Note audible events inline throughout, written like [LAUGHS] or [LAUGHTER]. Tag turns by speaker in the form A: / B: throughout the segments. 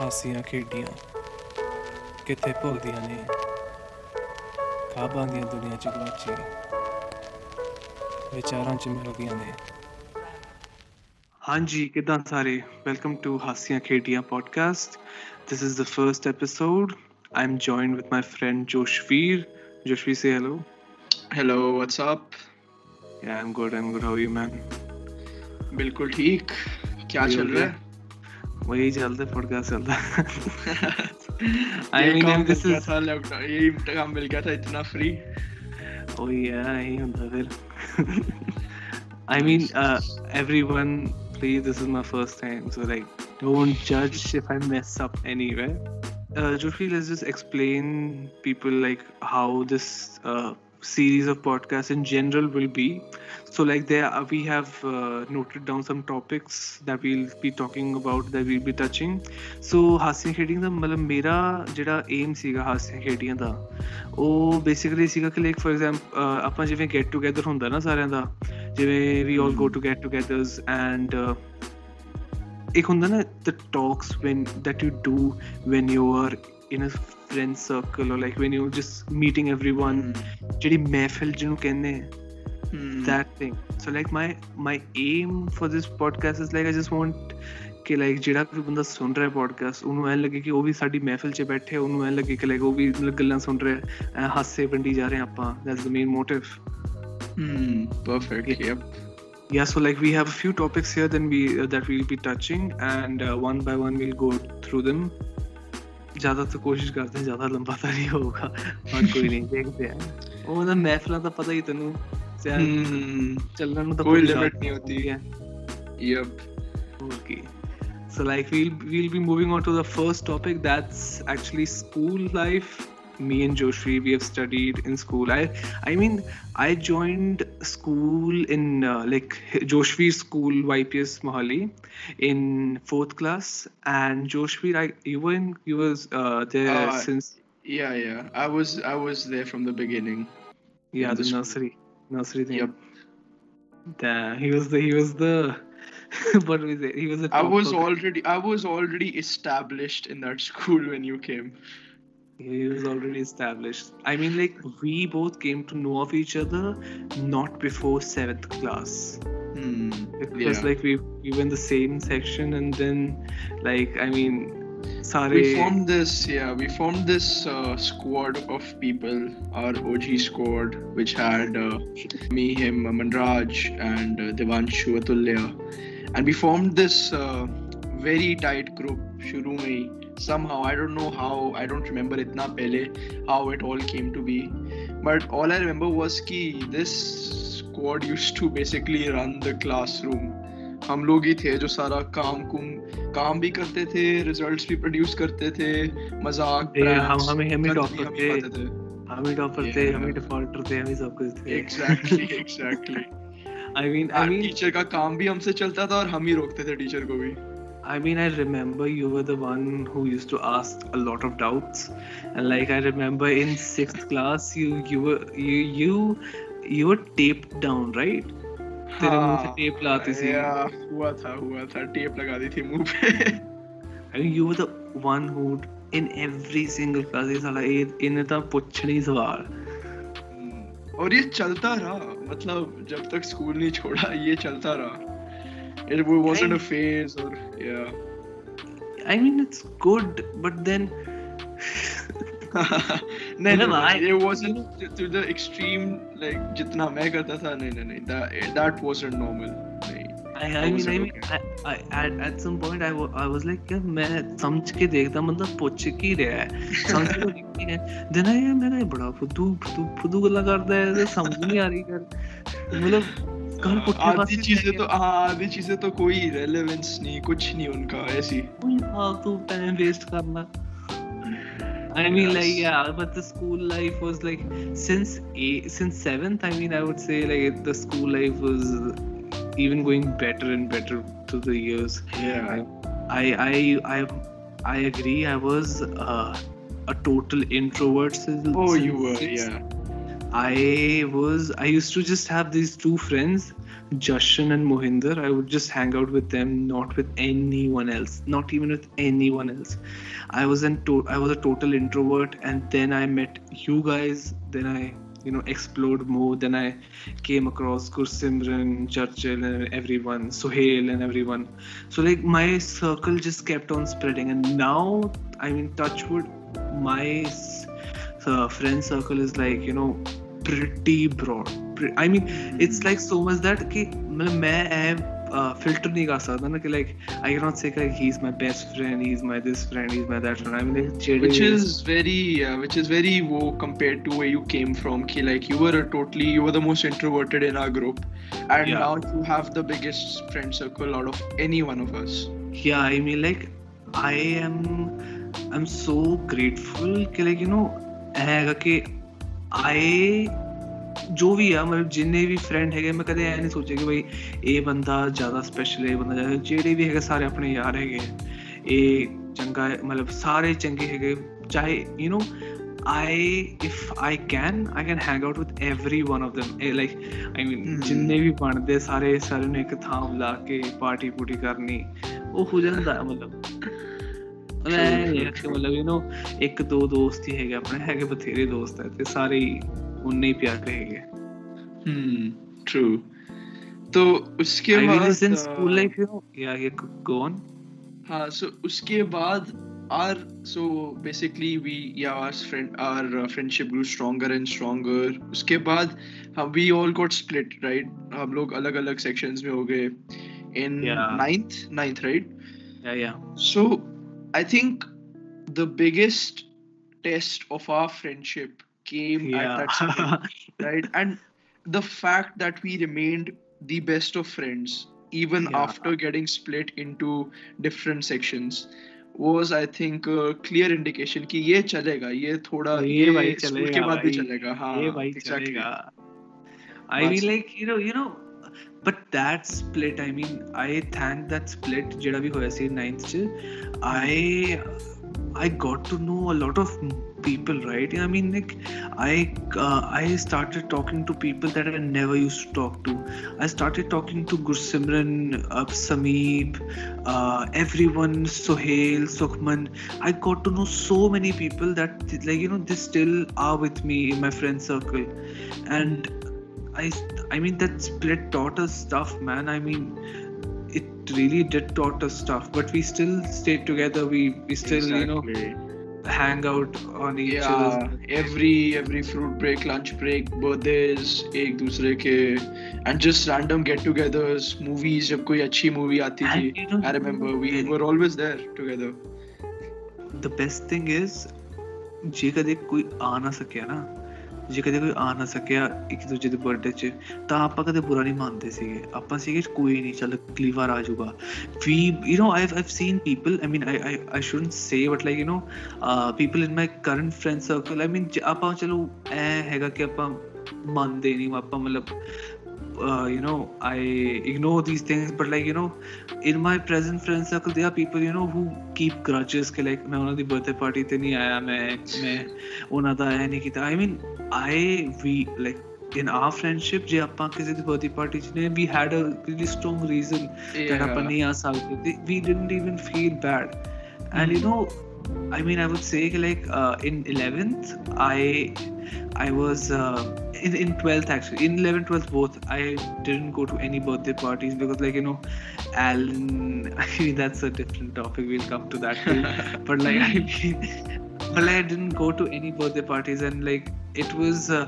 A: ਹਾਸੀਆਂ ਖੇਡੀਆਂ ਕਿੱਥੇ ਭੁੱਲਦੀਆਂ ਨੇ ਖਾਬਾਂ ਦੀਆਂ ਦੁਨੀਆ ਚ ਗਵਾਚੀ ਵਿਚਾਰਾਂ ਚ ਮਿਲਦੀਆਂ ਨੇ ਹਾਂਜੀ ਕਿਦਾਂ ਸਾਰੇ ਵੈਲਕਮ ਟੂ ਹਾਸੀਆਂ ਖੇਡੀਆਂ podcast this is the first episode i'm joined with my friend joshveer joshveer say hello
B: hello what's up
A: yeah i'm good i'm good how are you man
B: बिल्कुल ठीक क्या
A: भी हो
B: चल रहा
A: गया?
B: है
A: वही चलता है चलता आई
B: मीन दिस
A: इज़
B: था लैपटॉप ये काम मिल गया था इतना फ्री
A: वही है यही होता फिर। I mean everyone please this is my first time so like don't जज if I mess up anywhere Uh, Jyoti, uh, let's just explain people like how this uh, series of podcasts in general will be. So like there, are, we have uh, noted down some topics that we'll be talking about that we'll be touching. So Hasiyan Khediyan ਦਾ ਮਤਲਬ ਮੇਰਾ ਜਿਹੜਾ aim ਸੀਗਾ ਹਾਸੀਆਂ ਖੇਡੀਆਂ ਦਾ ਉਹ basically ਸੀਗਾ ਕਿ like for example ਆਪਾਂ ਜਿਵੇਂ get together ਹੁੰਦਾ ਨਾ ਸਾਰਿਆਂ ਦਾ ਜਿਵੇਂ we all go to get togethers and ਇੱਕ ਹੁੰਦਾ ਨਾ the talks when that you do when you are in a friend circle or like when you're just meeting everyone ਜਿਹੜੀ ਮਹਿਫਿਲ ਜਿਹਨੂੰ ਕਹਿੰਦੇ that thing so like my my aim for this podcast is like i just want ਕਿ like ਜਿਹੜਾ ਵੀ ਬੰਦਾ ਸੁਣ ਰਿਹਾ podcast ਉਹਨੂੰ ਐ ਲੱਗੇ ਕਿ ਉਹ ਵੀ ਸਾਡੀ ਮਹਿਫਿਲ 'ਚ ਬੈਠੇ ਉਹਨੂੰ ਐ ਲੱਗੇ ਕਿ ਲਾਈਕ ਉਹ ਵੀ ਗੱਲਾਂ ਸੁਣ ਰਿਹਾ ਹਾਸੇ ਵੰਡੀ ਜਾ ਰਹੇ ਆਪਾਂ that's the main motive
B: hmm perfect yep
A: yeah so like we have a few topics here then we uh, that we'll be touching and uh, one by one we'll go through them ਜ਼ਿਆਦਾ ਤਾਂ ਕੋਸ਼ਿਸ਼ ਕਰਦੇ ਹਾਂ ਜ਼ਿਆਦਾ ਲੰਬਾ ਤਾਂ ਨਹੀਂ ਹੋਊਗਾ ਪਰ ਕੋਈ ਨਹੀਂ ਦੇਖਦੇ ਆ ਉਹ ਨਾ ਮਹਿਫਲਾਂ ਦਾ ਪਤਾ ਹੀ ਤੈਨੂੰ ਸਿਆ-
B: Hmm.
A: ਚੱਲਣ ਨੂੰ ਤਾਂ
B: ਕੋਈ
A: ਪੂਰੀ
B: limit
A: ਰਾਤ
B: ਨਹੀਂ ਹੁੰਦੀ।
A: ਹੈ
B: Yep.
A: Okay. So like we'll we'll be moving on to the first topic that's actually school life. Me and Joshi we have studied in school. I I mean I joined school in uh, like Joshvi school YPS Mohali in fourth class and Joshvi I you were in you was uh, there
B: Uh,
A: since
B: Yeah, yeah. I was I was there from the beginning.
A: yeah the
B: the
A: nursery nursery thing.
B: Yep.
A: Damn, he was the he was the [LAUGHS] what was it? He was the
B: I was already I was already established in that [LAUGHS] school when you came.
A: He was already established. I mean, like, we both came to know of each other not before seventh class.
B: Hmm.
A: Because,
B: Yeah.
A: like, we, we were in the same section, and then, like, I mean, Sare.
B: We formed this, yeah, we formed this uh, squad of people, our OG squad, which had uh, me, him, Manraj, and uh, Devanshu Atulya. And we formed this uh, very tight group, shuru mein hi. Somehow, I don't know how, I don't remember itna pehle, how it all came to be. But all I remember was ki this squad used to basically run the classroom. हम लोग ही थे जो सारा काम कुम काम भी करते थे रिजल्ट्स भी प्रोड्यूस करते थे मज़ाक
A: हम हमें हम टॉपर
B: हम
A: थे
B: ही
A: हम ही टॉपर थे हम ही डिफॉल्टर थे हम ही सब कुछ थे
B: exactly exactly
A: I mean, I mean,
B: teacher का काम भी हमसे चलता था और हम ही रोकते थे टीचर को भी
A: I mean, I remember you were the one who used to ask a lot of doubts, and like I remember in sixth class, you you were you you you were taped down, right? तेरे मुँह से
B: हाँ,
A: tape लाती थी
B: हुआ था हुआ था टेप लगा दी थी मुँह पे
A: I mean, you were the one who in every single class ये साला ये इन्हें तो ही सवाल
B: और ये चलता रहा मतलब जब तक स्कूल नहीं छोड़ा ये चलता रहा it wasn't a phase or yeah
A: I mean it's good but then [LAUGHS]
B: नहीं
A: मतलब
B: नहीं
A: I-
B: it wasn't to, to the extreme like जितना मैं करता था नहीं नहीं नहीं that that wasn't normal नहीं
A: I, I
B: That
A: mean,
B: was
A: I
B: it,
A: mean, I, I, at, at some point, I, wa- I was like, यार मैं समझ के देखता मतलब ਪੁੱਛ ਕੀ ਰਿਹਾ ਹੈ ਸਮਝ ਕੇ ਦੇਖੀ ਹੈ ਦਿਨ ਆਇਆ ਮੇਰਾ ਇਹ ਬੜਾ ਫੁੱਦੂ ਫੁੱਦੂ ਫੁੱਦੂ ਗੱਲਾਂ ਕਰਦਾ ਹੈ ਤੇ ਸਮਝ ਨਹੀਂ ਆ ਰਹੀ
B: आधी चीज़ें तो आधी चीज़ें तो कोई रेलेवेंस नहीं कुछ नहीं उनका ऐसी
A: फालतू टाइम वेस्ट करना I mean,
B: yes.
A: like, yeah, but the school life was like since eight, since seventh. I mean, I would say like the school life was even going better and better through the years.
B: Yeah,
A: I, I, I, I agree. I was uh, a total introvert. Since,
B: oh, you were, yeah.
A: I was I used to just have these two friends, Jashan and Mohinder. I would just hang out with them, not with anyone else, not even with anyone else. I was an to- I was a total introvert, and then I met you guys. Then I you know explored more. Then I came across Gursimran, Churchill, and everyone, Sohail, and everyone. So like my circle just kept on spreading, and now I mean, Touchwood, my uh, friend circle is like you know pretty broad I mean it's like so much that कि मतलब मैं filter नहीं कर सकता ना कि like I cannot say like he's my best friend he's my this friend he's my that friend I mean like
B: which is very uh, which is very wo compared to where you came from कि like you were a totally you were the most introverted in our group and yeah. now you have the biggest friend circle out of any one of us
A: yeah I mean like I am I'm so grateful कि like you know ਹੈਗਾ ਕਿ ਆਏ ਜੋ ਵੀ ਆ ਮਤਲਬ ਜਿੰਨੇ ਵੀ friend ਹੈਗੇ ਮੈਂ ਕਦੇ ਐ ਨਹੀਂ ਸੋਚਿਆ ਕਿ ਬਈ ਇਹ ਬੰਦਾ ਜ਼ਿਆਦਾ ਸਪੈਸ਼ਲ ਹੈ ਬੰਦਾ ਜ਼ਿਆਦਾ ਜਿਹੜੇ ਵੀ ਹੈਗੇ ਸਾਰੇ ਆਪਣੇ ਯਾਰ ਹੈਗੇ ਇਹ ਚੰਗਾ ਮਤਲਬ ਸਾਰੇ ਚੰਗੇ ਹੈਗੇ ਚਾਹੇ you نو I if I can I can hang out with every one of them like I mean ਜਿੰਨੇ ਵੀ ਬਣਦੇ ਸਾਰੇ ਸਾਰੇ ਨੂੰ ਇੱਕ ਥਾਂ ਬੁਲਾ ਕੇ ਪਾਰਟੀ ਪੂਟੀ ਕਰਨੀ ਉਹ ਹੋ ਜਾਂਦਾ ਮਤਲਬ। मतलब यू नो एक दो दोस्त ही हैगे अपने हैगे बथेरे दोस्त है ते सारे उनने ही प्यार रहेगे
B: हम्म ट्रू तो उसके
A: बाद स्कूल लाइफ यू या ये गो ऑन
B: हाँ सो उसके बाद our so basically we yeah our friend our uh, friendship grew stronger and stronger उसके बाद हम we all got split right हम लोग अलग अलग sections में हो गए in yeah. ninth ninth right
A: yeah yeah
B: so I think the biggest test of our friendship came yeah. at that time, [LAUGHS] right? And the fact that we remained the best of friends even yeah. after getting split into different sections was I think a clear indication कि ये चलेगा ये थोड़ा
A: ये, ये भाई चलेगा
B: के बाद भी चलेगा हाँ
A: ये भाई exactly. चलेगा I mean like you know you know but that split i mean i thank that split ਜਿਹੜਾ ਵੀ ਹੋਇਆ ਸੀ 9th ਚ i i got to know a lot of people right i mean like i uh, i started talking to people that i never used to talk to i started talking to gursimran uh, sameep uh, everyone sohail sukhman i got to know so many people that like you know they still are with me in my friend circle and I I mean that split taught us stuff, man. I mean, it really did taught us stuff. But we still stayed together. We we still exactly. you know hang out on each yeah, other.
B: every every fruit break, lunch break, birthdays, एक दूसरे and just random get-togethers, movies जब कोई movie You know, I remember we were always there together.
A: The best thing is, जेकर कोई आ ना सके na. ਜੇ ਕਦੇ ਕੋਈ ਆ ਨਾ ਸਕਿਆ ਇੱਕ ਦੂਜੇ ਦੇ ਬਰਥਡੇ 'ਚ ਤਾਂ ਆਪਾਂ ਕਦੇ ਬੁਰਾ ਨਹੀਂ ਮੰਨਦੇ ਸੀਗੇ ਆਪਾਂ ਸੀਗੇ ਕੋਈ ਨਹੀਂ ਚੱਲ ਅਗਲੀ ਵਾਰ ਆ ਜਾਊਗਾ ਵੀ you know I've I've seen people I mean I I I shouldn't say but like you know people in my current friend circle I mean ਆਪਾਂ ਚਲੋ ਐ ਹੈਗਾ ਕਿ ਆਪਾਂ ਮੰਨਦੇ ਨਹੀਂ ਆਪਾਂ ਮਤਲਬ Uh, you know i ignore these things but like you know in my present friend circle there are people you know who keep grudges ke like main unadi birthday party te nahi aaya main main unada aaya nahi kita i mean i we like in our friendship ਜੇ ਆਪਾਂ ਕਿਸੇ ਦੀ birthday party 'ਚ we had a really strong reason reason that ਆਪਾਂ ਨਹੀਂ ਆ ਸਕਦੇ we didn't even feel bad. And you hmm. know I mean, I would say like uh, in 11th, I I was uh, in, in 12th actually. In 11th 12th both i didn't go to any birthday parties because like you know alan [LAUGHS] i mean that's a different topic. We'll come to that too. [LAUGHS] But like i mean [LAUGHS] but like i didn't go to any birthday parties. And like it was uh,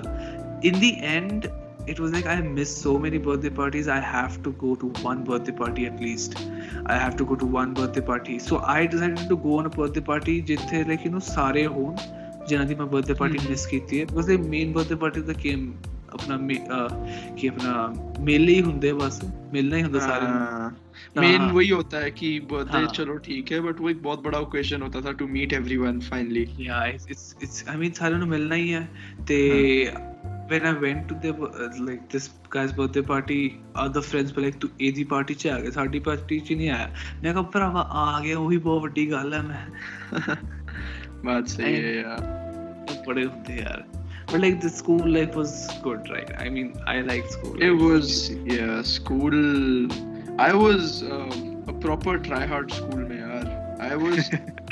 A: in the end it was like I missed so many birthday parties. I have to go to one birthday party at least. I have to go to one birthday party. So I decided to go on a birthday party jithe like you know sare hon jinna di main birthday party miss की थी because the main birthday party the came अपना कि अपना मेले ही होंगे बस मिलना ही होंगे सारे
B: मेन वही होता है कि बर्थडे चलो ठीक है बट वो एक बहुत बड़ा ओकेजन होता था टू मीट एवरीवन फाइनली
A: या इट्स इट्स आई मीन सारे नु मिलना ही है ते when I went to the uh, like this guy's birthday party, other friends were like, "तू एदी पार्टी च आ गया, साडी पार्टी च नहीं आया." मैं कहा भरावा आ गया, वही बहुत बड़ी गल है मैं.
B: hai yaar. है यार.
A: बड़े होते यार. But like the school life was good, right? I mean, I liked school. Life.
B: It was yeah, school. I was uh, a proper tryhard school man. I was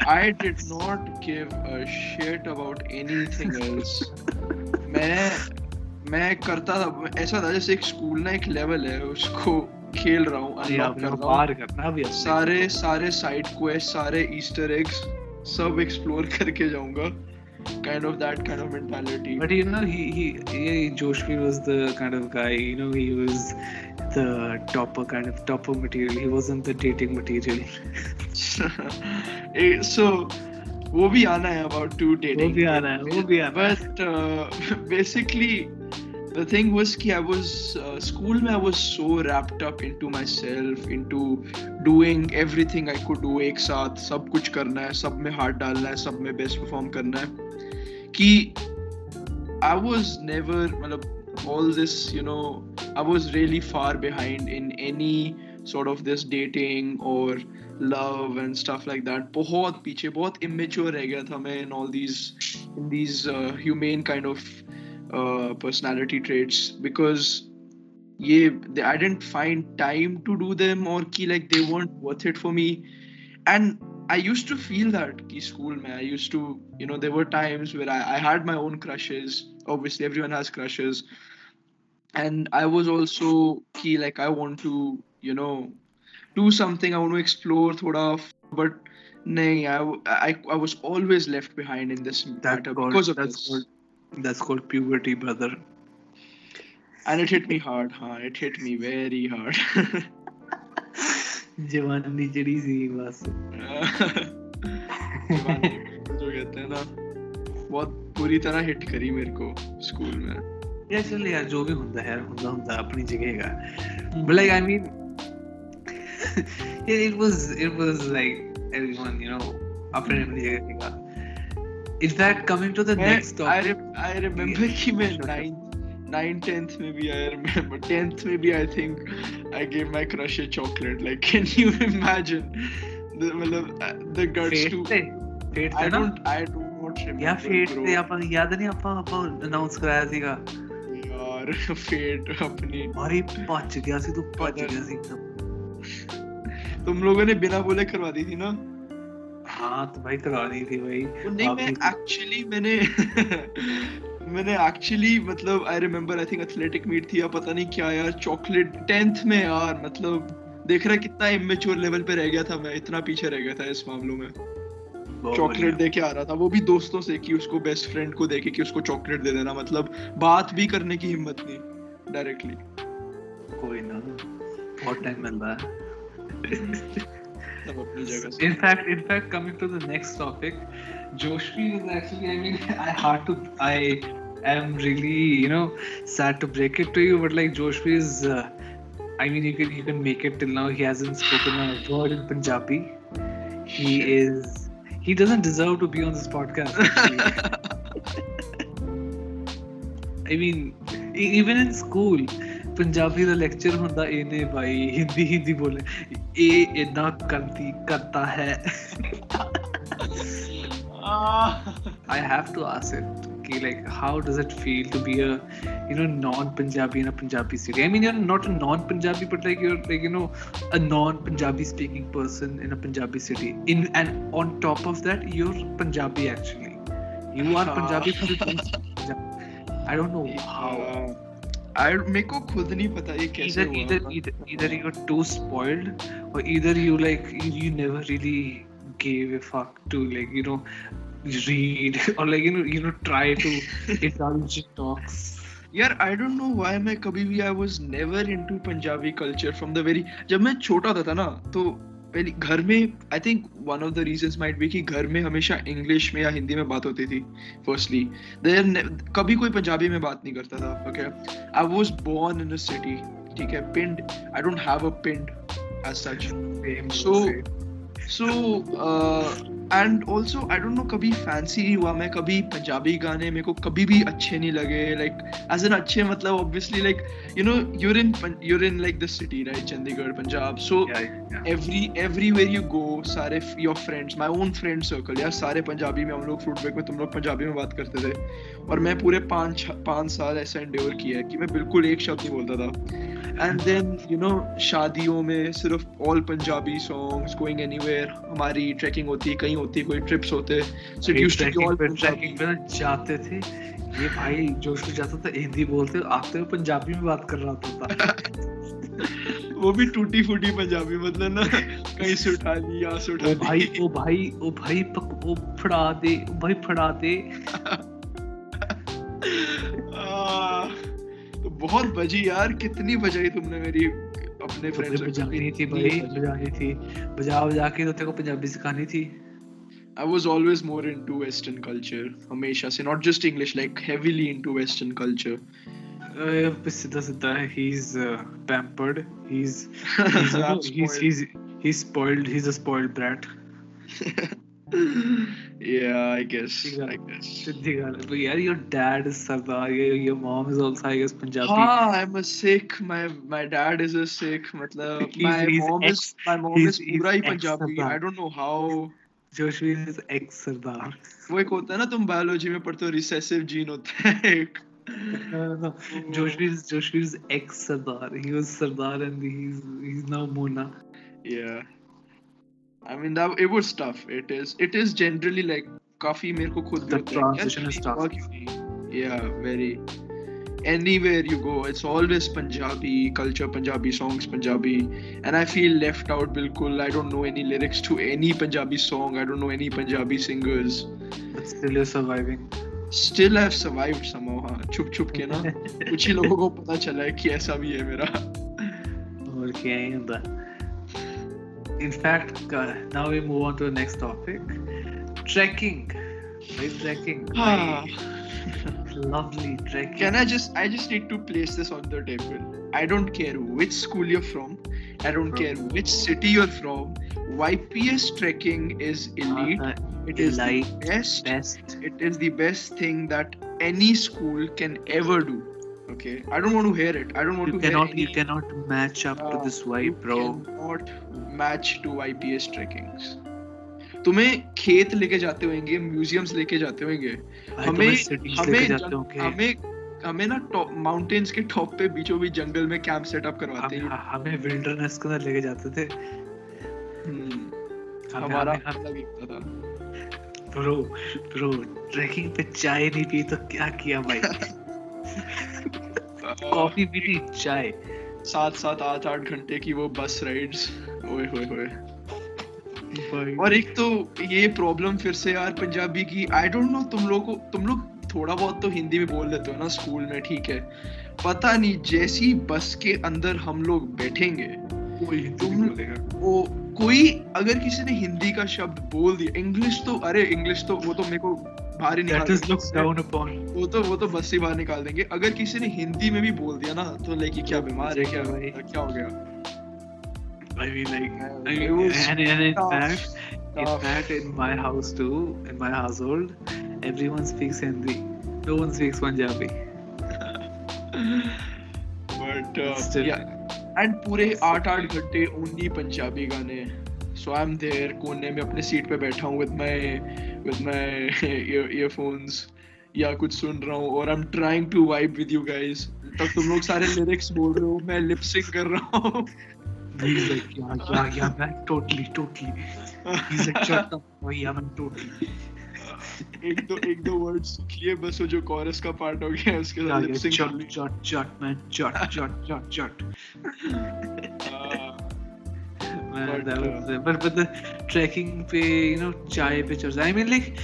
B: I did not give a shit about anything else. मैं मैं करता था ऐसा था जैसे एक school ना एक लेवल है उसको खेल रहा हूँ हूँ
A: पार करना भी
B: सारे सारे साइड क्वेस्ट सारे ईस्टर एग्स सब एक्सप्लोर करके जाऊँगा kind of that kind of mentality
A: But you know, he he yeah, Joshua was the kind of guy. You know, he was the topper kind of topper material. He wasn't the dating material.
B: so वो भी आना है about to dating
A: वो भी आना है वो भी आना
B: but basically the thing was कि आई वाज स्कूल में I was so wrapped up into myself into doing everything I could do एक साथ सब कुछ करना है सब में हार्ट डालना है सब में बेस्ट परफॉर्म करना है। कि आई वाज नेवर मतलब all this you know I was really far behind in any sort of this dating और love and stuff like that बहुत पीछे बहुत immature रह गया था मैं in all these in these uh, humane kind of uh, personality traits because ये they, I didn't find time to do them or कि like they weren't worth it for me and I used to feel that ki school mein I used to you know there were times where I, I had my own crushes obviously everyone has crushes and I was also ki like I want to you know do something I want to explore thoda but nahi I, I, I was always left behind in this
A: That's
B: matter
A: called
B: because of
A: that's
B: this
A: called that's called puberty, brother.
B: and it hit me hard huh it hit me very hard [LAUGHS]
A: जवानी जड़ी सी बस [LAUGHS]
B: जवानी जो कहते हैं ना बहुत बुरी तरह हिट करी मेरे को स्कूल में
A: यार चल यार जो भी ਹੁੰਦਾ है ਹੁੰਦਾ ਹੁੰਦਾ ਆਪਣੀ ਜਗ੍ਹਾ ਹੈਗਾ but like I mean yeah, it was it was like everyone you know up and up. Is that coming to the
B: मैं,
A: next topic?
B: I, re- I remember yeah. कि मैं ninth, nine tenth maybe. I remember tenth maybe. I think I gave my crush a chocolate. Like [LAUGHS] can you imagine? The मतलब uh, the guts to.
A: Fate
B: I don't I don't remember.
A: या fate
B: bro.
A: से आपा याद नहीं आपा आपा announce कराया सीगा.
B: यार [LAUGHS] fate अपनी.
A: अरे बच गया सी तू बच गया सी
B: तुम लोगों ने बिना बोले करवा दी थी ना?
A: हाँ तो भाई करवा दी थी भाई।
B: वो नहीं मैं एक्चुअली मैंने [LAUGHS] मैंने एक्चुअली मतलब I remember I think athletic meet थी या पता नहीं क्या यार चॉकलेट टेंथ में यार मतलब देख रहा कितना इमेच्योर लेवल पे रह गया था मैं इतना पीछे रह गया था इस मामलों में। चॉकलेट। दे के आ रहा था वो भी दोस्तों से कि उसको बेस्ट फ्रेंड को देके कि उसको चॉकलेट दे देना मतलब बात भी करने की हिम्मत नहीं डायरेक्टली
A: कोई ना बहुत टाइम मिल रहा है। in fact, in fact, coming to the next topic, Joshi is actually. I mean, [LAUGHS] I hard to. I am really, you know, sad to break it to you, but like Joshi is. Uh, I mean, you can you can make it till now. He hasn't spoken a word in Punjabi. He is. He doesn't deserve to be on this podcast. [LAUGHS] I mean, even in school, Punjabi the lecture ਹੁੰਦਾ ਇਹਨੇ ਭਾਈ ਹਿੰਦੀ ਹਿੰਦੀ ਬੋਲੇ ਇਹ ਇਦਾਂ ਕਰਦੀ ਕਰਤਾ ਹੈ I have to ask it. Okay, like, how does it feel to be a, you know, non-Punjabi in a Punjabi city? I mean, you're not a non-Punjabi, but like you're like you know, a non-Punjabi speaking person in a Punjabi city. In and on top of that, you're Punjabi actually. You are Punjabi. but you don't speak Punjabi. I don't know how.
B: मेरे को खुद नहीं पता ये कैसे इधर
A: इधर you are to spoiled और इधर you like you never really give a fuck to like you know read और like you know you know try to indulge talks
B: यार आई डोंट नो व्हाई मैं कभी भी I was never into Punjabi culture from the very जब मैं छोटा था ना तो पहले घर में I think one of the reasons might be कि घर में हमेशा इंग्लिश में या हिंदी में बात होती थी फर्स्टली देर कभी कोई पंजाबी में बात नहीं करता था okay I was born in a city ठीक है? Pind I don't have a pind as such
A: Same,
B: So- uh, and also I don't know कभी फैंसी नहीं हुआ। मैं कभी पंजाबी गाने मेरे को कभी भी अच्छे नहीं लगे। लाइक एज एन अच्छे मतलब obviously like you know you're in you're in like the city right Chandigarh Punjab so
A: yeah.
B: Every everywhere you go सारे your friends my own friend circle यार सारे पंजाबी में हम लोग फूडबैक में तुम लोग पंजाबी में बात करते थे। और मैं पूरे पाँच पाँच साल ऐसा इंड्योर किया है कि मैं बिल्कुल एक शब्द नहीं बोलता था। एंड देन यू नो शादियों में सिर्फ़ all Punjabi songs going anywhere हमारी ट्रैकिंग होती कहीं होती कोई ट्रिप्स होते. So used to
A: all
B: trekking
A: पे जाते थे। ये भाई जोश में जाता था हिंदी बोलते आते हुए पंजाबी में बात कर रहा था [LAUGHS]
B: वो भी टूटी फूटी पंजाबी मतलब ना कहीं से उठा ली यहाँ से उठा
A: भाई ओ भाई ओ भाई पक ओ फड़ा दे भाई फड़ा दे। [LAUGHS]
B: तो बहुत बजी यार कितनी बजाई तुमने मेरी अपने फ्रेंड्स
A: बजानी थी भाई बजानी थी बजा बजा के तो तेरे को पंजाबी सिखानी थी
B: I was always more into Western culture. हमेशा से not just English, like heavily into Western culture.
A: Uh, सीधा सीधा he's uh, pampered he's he's, you know,
B: I'm
A: he's he's he's spoiled he's a spoiled brat
B: yeah, I guess.
A: Yeah.
B: I guess.
A: सीधी गाल है। But यार your dad is Sardar your, your mom is also I guess Punjabi
B: हाँ, I'm a Sikh. My my dad is a Sikh. मतलब
A: He's-
B: my
A: he's
B: mom
A: ex-
B: is my mom
A: he's-
B: is
A: he's
B: पूरा ही
A: ex
B: Punjabi.
A: Sardar.
B: I don't know how.
A: Joshua is ex Sardar
B: वो एक होता है ना तुम biology में पढ़ते हो रिसेसिव जीन होता है एक
A: no, no. Joshua is Joshua is ex Sardar he was Sardar and he's he's now Mona
B: Yeah. I mean that it was tough. It is it is generally like काफ़ी मेरे को खुद है, यार,
A: transition is
B: ये very. Anywhere you go, it's always Punjabi culture, Punjabi songs, Punjabi, and I feel left out. Bilkul, I don't know any lyrics to any Punjabi song. I don't know any Punjabi singers.
A: but still you're surviving
B: Still, I've survived somehow. हाँ, छुप छुप के ना कुछ ही लोगों को पता चला है कि ऐसा भी है मेरा.
A: और क्या ही होता in fact uh, now we move on to the next topic trekking Why trekking
B: Ah. [LAUGHS]
A: lovely trekking
B: Can I just I just need to place this on the table. I don't care which school you're from. I don't care which city you're from. YPS trekking is elite.
A: Uh,
B: It is the best.
A: best
B: It is the best thing that any school can ever do. Okay. I don't want to hear it. I don't want
A: you
B: to hear
A: cannot you cannot match up
B: uh,
A: to
B: this
A: vibe bro.
B: cannot match to YPS trekkings. तुम्हें खेत लेके जाते होंगे museums लेके जाते होंगे। हमें हमें हमें हमें ना टॉप माउंटेन्स के टॉप पे बीचों बीच जंगल में कैंप सेटअप करवाते हैं।
A: हमें विल्डरनेस के अंदर लेके जाते थे।
B: हम्म, हमारा
A: हमें- हम-
B: था।
A: ब्रो ब्रो ट्रैकिंग पे चाय नहीं पी तो क्या किया भाई? [LAUGHS] कॉफ़ी भी नहीं चाय।
B: सात सात आठ आठ घंटे की वो बस राइड्स ओए होए होए। और एक तो ये प्रॉब्लम फिर से यार पंजाबी की आई डोंट नो तुम लोग को तुम लोग थोड़ा बहुत तो हिंदी में बोल लेते हो ना स्कूल में ठीक है। पता नहीं जैसी बस के अंदर हम लोग बैठेंगे
A: कोई
B: तुम- वो कोई अगर किसी ने हिंदी का शब्द बोल दिया इंग्लिश तो अरे इंग्लिश तो वो तो मेरे को बाहर ही निकाल वो तो वो तो बस ही बाहर निकाल देंगे अगर किसी ने हिंदी में भी बोल दिया ना तो लाइक क्या बीमार है क्या
A: भाई।
B: क्या हो गया
A: I mean, like, I mean, and, and in
B: tough,
A: fact, in fact, in my house too, in my household, everyone speaks Hindi. No one speaks Punjabi.
B: But
A: Still,
B: yeah, and पूरे आठ आठ घंटे ओनली पंजाबी गाने सो I am there कोने में अपने seat पे बैठा हूँ with my with my earphones या कुछ सुन रहा हूँ और I am trying to vibe with you guys तब तुम लोग सारे लिरिक्स बोल रहे हो मैं लिप सिंक कर रहा हूँ
A: he's like, yeah, yeah, yeah, man, totally, totally. He's like, shut up, yeah, man, totally.
B: एक दो एक दो वर्ड्स सीख लिए बस वो जो कोरस का पार्ट हो गया उसके साथ लिप सिंक कर ली
A: jut, man, jut, jut, jut, jut. Man,
B: But,
A: that
B: uh,
A: but but the trekking pe, you know, chai pe charcha. I mean, like,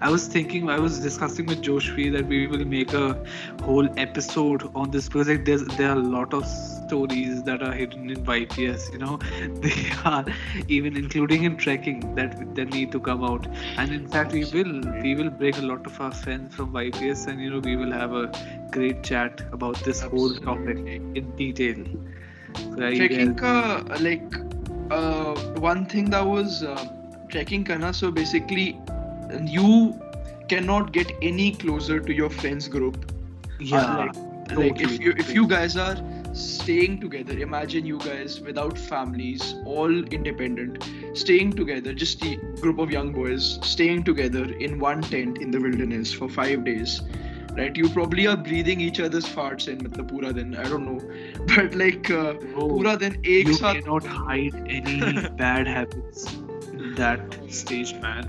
A: I was thinking, I was discussing with Joshvi that we will make a whole episode on this because like there's there are a lot of stories that are hidden in YPS. You know, [LAUGHS] they are even including in trekking that that need to come out. And in fact, we will we will bring a lot of our friends from YPS, and you know, we will have a great chat about this whole topic in detail. So
B: trekking
A: guess-
B: ka like uh, one thing that was uh, Kana, so basically, you cannot get any closer to your friends group.
A: Yeah.
B: Uh, like, totally. like if you if you guys are staying together, imagine you guys without families, all independent, staying together, just a group of young boys staying together in one tent in the wilderness for five days. Right, you probably are breathing each other's farts in the pura then. I don't know. But like uh,
A: Bro,
B: pura din ek
A: you cannot hide any bad habits in that stage, man.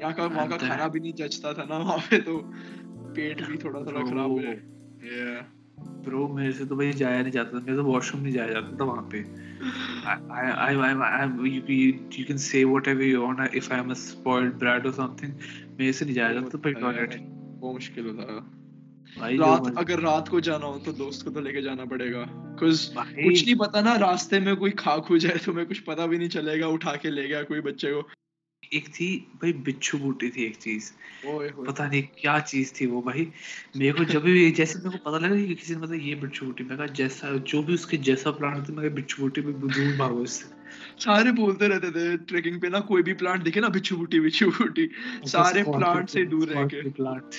B: यहाँ का वहाँ का
A: uh,
B: खाना भी नहीं जचता था ना वहाँ पे तो पेट भी थोड़ा थोड़ा खराब हो जाए yeah
A: ब्रो मेरे से तो भाई जाया नहीं जाता था मेरे तो वॉशरूम नहीं जाया जाता था वहाँ पे I, I, I, I, you, you, you can say whatever you want if I'm a spoiled brat or something मेरे से नहीं जाया जाता था भाई टॉयलेट
B: बहुत मुश्किल होता है रात अगर रात को जाना हो तो दोस्त को तो लेके जाना पड़ेगा। कुछ कुछ नहीं पता ना रास्ते में कोई खा खू जाए तो मैं कुछ पता भी नहीं चलेगा उठा के ले गया कोई बच्चे को।
A: एक थी भाई बिच्छू बूटी थी एक चीज़। पता नहीं क्या चीज़ थी वो भाई। मेरे को जब भी जैसे मेरे को पता लगा कि किसी ने मतलब ये बिच्छू बूटी मैं कहा जैसा जो भी उसके जैसा प्लांट होता मैं बिच्छू बूटी पे दूर [LAUGHS] भागो इससे।
B: सारे बोलते रहते थे ट्रेकिंग पे ना कोई भी प्लांट दिखे ना बिच्छू बूटी बिच्छू बूटी। सारे प्लांट से दूर रह के।
A: प्लांट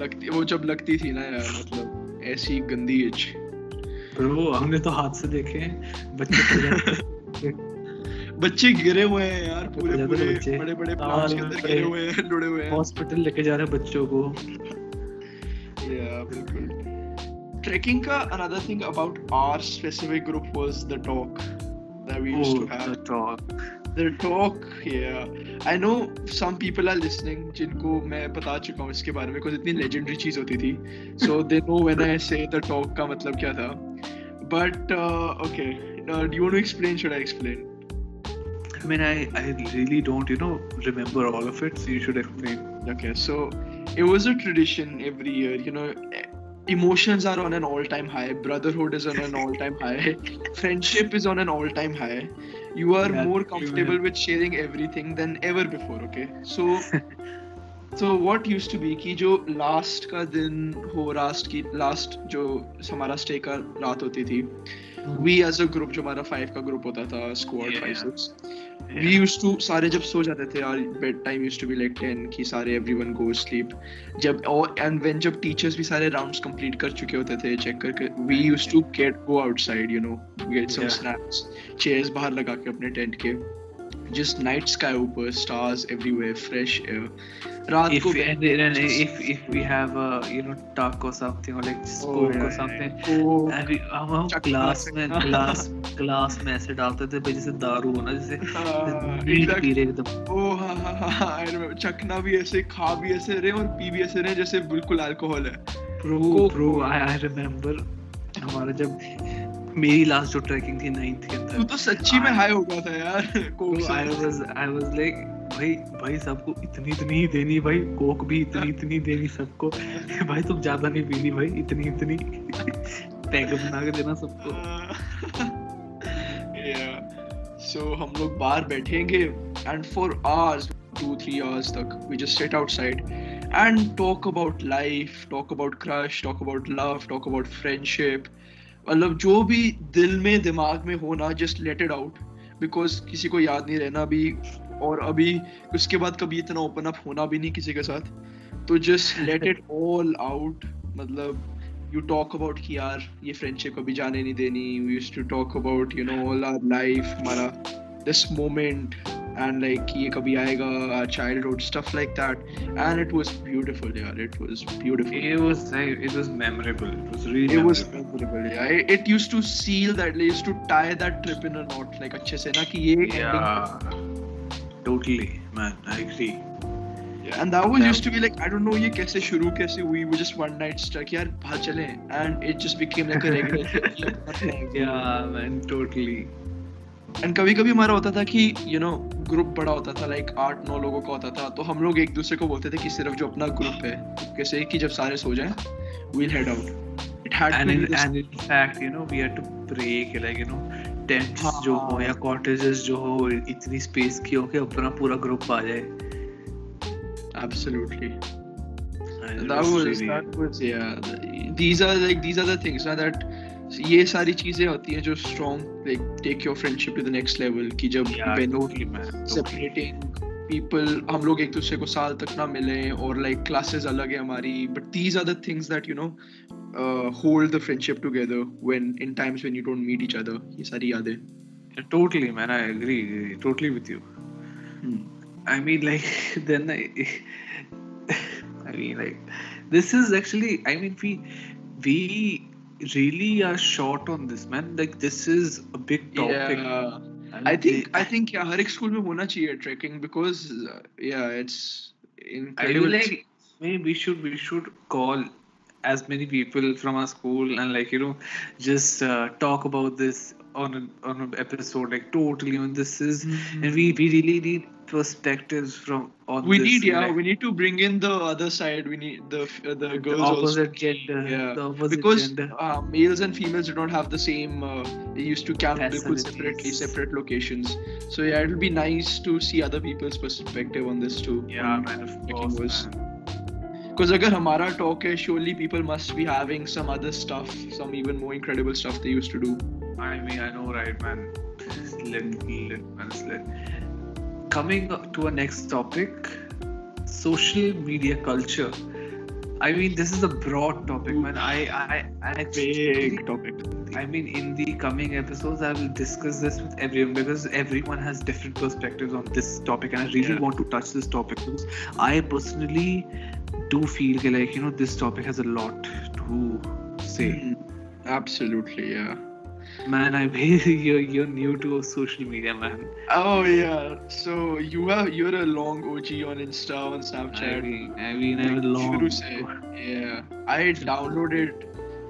B: लगती वो जब लगती थी ना यार मतलब ऐसी गंदी इच
A: ब्रो हमने तो हाथ से देखे हैं बच्चे।
B: बच्चे गिरे हुए हैं यार पूरे पूरे बड़े बड़े प्लांट्स के अंदर गिरे हुए हैं लुढ़े हुए हैं
A: हॉस्पिटल लेके जा रहे हैं बच्चों को
B: Yeah, बिल्कुल. Trekking का another thing about our specific group was the talk that we used
A: Oh,
B: to have.
A: the talk.
B: The talk, yeah. I know some people are listening जिनको मैं बता चुका हूँ इसके बारे में कुछ इतनी legendary चीज़ होती थी. So they know when I say the talk का मतलब क्या था. But uh, okay, uh, do you want to explain? Should I explain?
A: I mean, I, I really don't, you know, remember all of it, so you should explain.
B: Okay, so it was a tradition every year. You know, emotions are on an all-time high. Brotherhood is on an all-time high. Friendship is on an all-time high. You are
A: Yeah,
B: more comfortable with sharing everything than ever before. Okay, so [LAUGHS] so what used to be कि जो last का दिन हो last की last जो हमारा stay का रात होती थी वी एज अ ग्रुप जो हमारा फाइव का ग्रुप होता था squad five six we used to सारे जब सो जाते थे और bedtime used to be like ten कि सारे एवरी वन गो स्लीप जब और एंड वेन जब टीचर्स भी सारे राउंड्स कंप्लीट कर चुके होते थे चेक करके we used to get go outside you know get some snaps chairs बाहर लगा के अपने टेंट के। Just night sky ऊपर stars everywhere fresh air रात
A: If
B: को
A: and, and if if we have a you know tuck or something or like scope
B: yeah,
A: or something,
B: Oh,
A: and we हम हम ग्लास में। Glass glass में ऐसे डालते थे भाई जैसे दारू हो ना जैसे
B: हाँ,
A: नीट. पी रहे एकदम
B: ओ हाँ हाँ हाँ हाँ I remember. चखना भी ऐसे खा भी ऐसे रहे और पी भी ऐसे रहे जैसे बिल्कुल अल्कोहल है
A: pro
B: Coke pro.
A: I I remember हमारा जब मेरी लास्ट जो ट्रैकिंग थी नाइन्थ के अंदर।
B: तो सच्ची में हाई हो गया था यार
A: coke
B: I
A: was I was like भाई भाई सबको इतनी इतनी ही देनी भाई कोक भी इतनी इतनी देनी सबको। [LAUGHS] भाई तुम ज़्यादा नहीं पीनी भाई इतनी इतनी। [LAUGHS] पैक बना के देना सबको। [LAUGHS]
B: सो हम लोग बाहर बैठेंगे and for hours two three hours तक we just sit outside and talk about life talk about crush talk about love talk about friendship मतलब जो भी दिल में दिमाग में होना just let it out because किसी को याद नहीं रहना अभी और अभी उसके बाद कभी इतना ओपन अप होना भी नहीं किसी के साथ तो just let it all out मतलब यू टॉक अबाउट कि यार ये फ्रेंडशिप कभी जाने नहीं देनी. We used to talk about you know all our life हमारा दिस मोमेंट एंड लाइक ये कभी आएगा our childhood stuff like that and it was beautiful यार it was beautiful
A: it was it was memorable it was really
B: it was
A: memorable.
B: memorable yeah it, it used to seal that they used to tie that trip in a knot like अच्छे से ना कि ये ending
A: yeah totally man i agree
B: Yeah, and that was used to be like I don't know ये कैसे शुरू कैसे हुई we just one night stuck यार बाहर चले and it just became like a regular
A: yeah man totally
B: and कभी कभी हमारा होता था कि यू नो ग्रुप बड़ा होता था लाइक आठ नौ लोगों का होता था तो हम लोग एक दूसरे को बोलते थे कि सिर्फ़ जो अपना ग्रुप है कैसे कि जब सारे सो जाएँ we'll head out it had
A: and in, and in fact you know we had to pray like you know tents
B: हाँ,
A: जो हो
B: हाँ।
A: या cottages जो हो इतनी space की हो कि अपना पूरा group आ जाए
B: absolutely that was that was yeah these are like these are the things now that ये सारी चीज़ें होती हैं जो strong like take your friendship to the next level कि जब सेपरेटिंग पीपल हम लोग एक दूसरे को साल तक ना मिले और लाइक क्लासेस अलग है हमारी but these are the that you know hold the friendship together when in times when you don't meet each other ये सारी यादें।
A: Totally man I agree totally with you I mean like then I mean like this is actually I mean we we really are short on this, man. Like, this is a big topic.
B: Yeah.
A: And
B: I think
A: they-
B: I think yeah, हर एक school में होना चाहिए trekking because uh, yeah it's
A: I
B: incredible.
A: mean, like, maybe we should we should call as many people from our school and like you know just uh, talk about this on an on an episode like totally on this is and we we really need perspectives from on
B: we
A: this,
B: need yeah
A: like,
B: we need to bring in the other side. We need the uh, the
A: the
B: girls also.
A: opposite gender
B: yeah.
A: the opposite
B: because
A: gender.
B: uh, males and females do not have the same uh, they used to camp they put
A: separately
B: separate locations. So yeah it'll be nice to see other people's perspective on this too.
A: Yeah man of course
B: was
A: man.
B: Because agar hamara talk hai surely people must be having some other stuff some even more incredible stuff they used to do
A: I mean I know right man lit, lit, man, lit. coming to our next topic social media culture I mean, this is a broad topic, man. I, I, I
B: big topic
A: I mean, in the coming episodes, I will discuss this with everyone because everyone has different perspectives on this topic, and I really
B: Yeah.
A: want to touch this topic because I personally do feel like you know, this topic has a lot to say.
B: Mm, absolutely yeah
A: Man, I [LAUGHS] you're you're new to social media, man.
B: Oh yeah. So you are you're a long OG on Insta on
A: I
B: Snapchat.
A: mean, I mean, I'm
B: Like,
A: long.
B: se. Yeah. I downloaded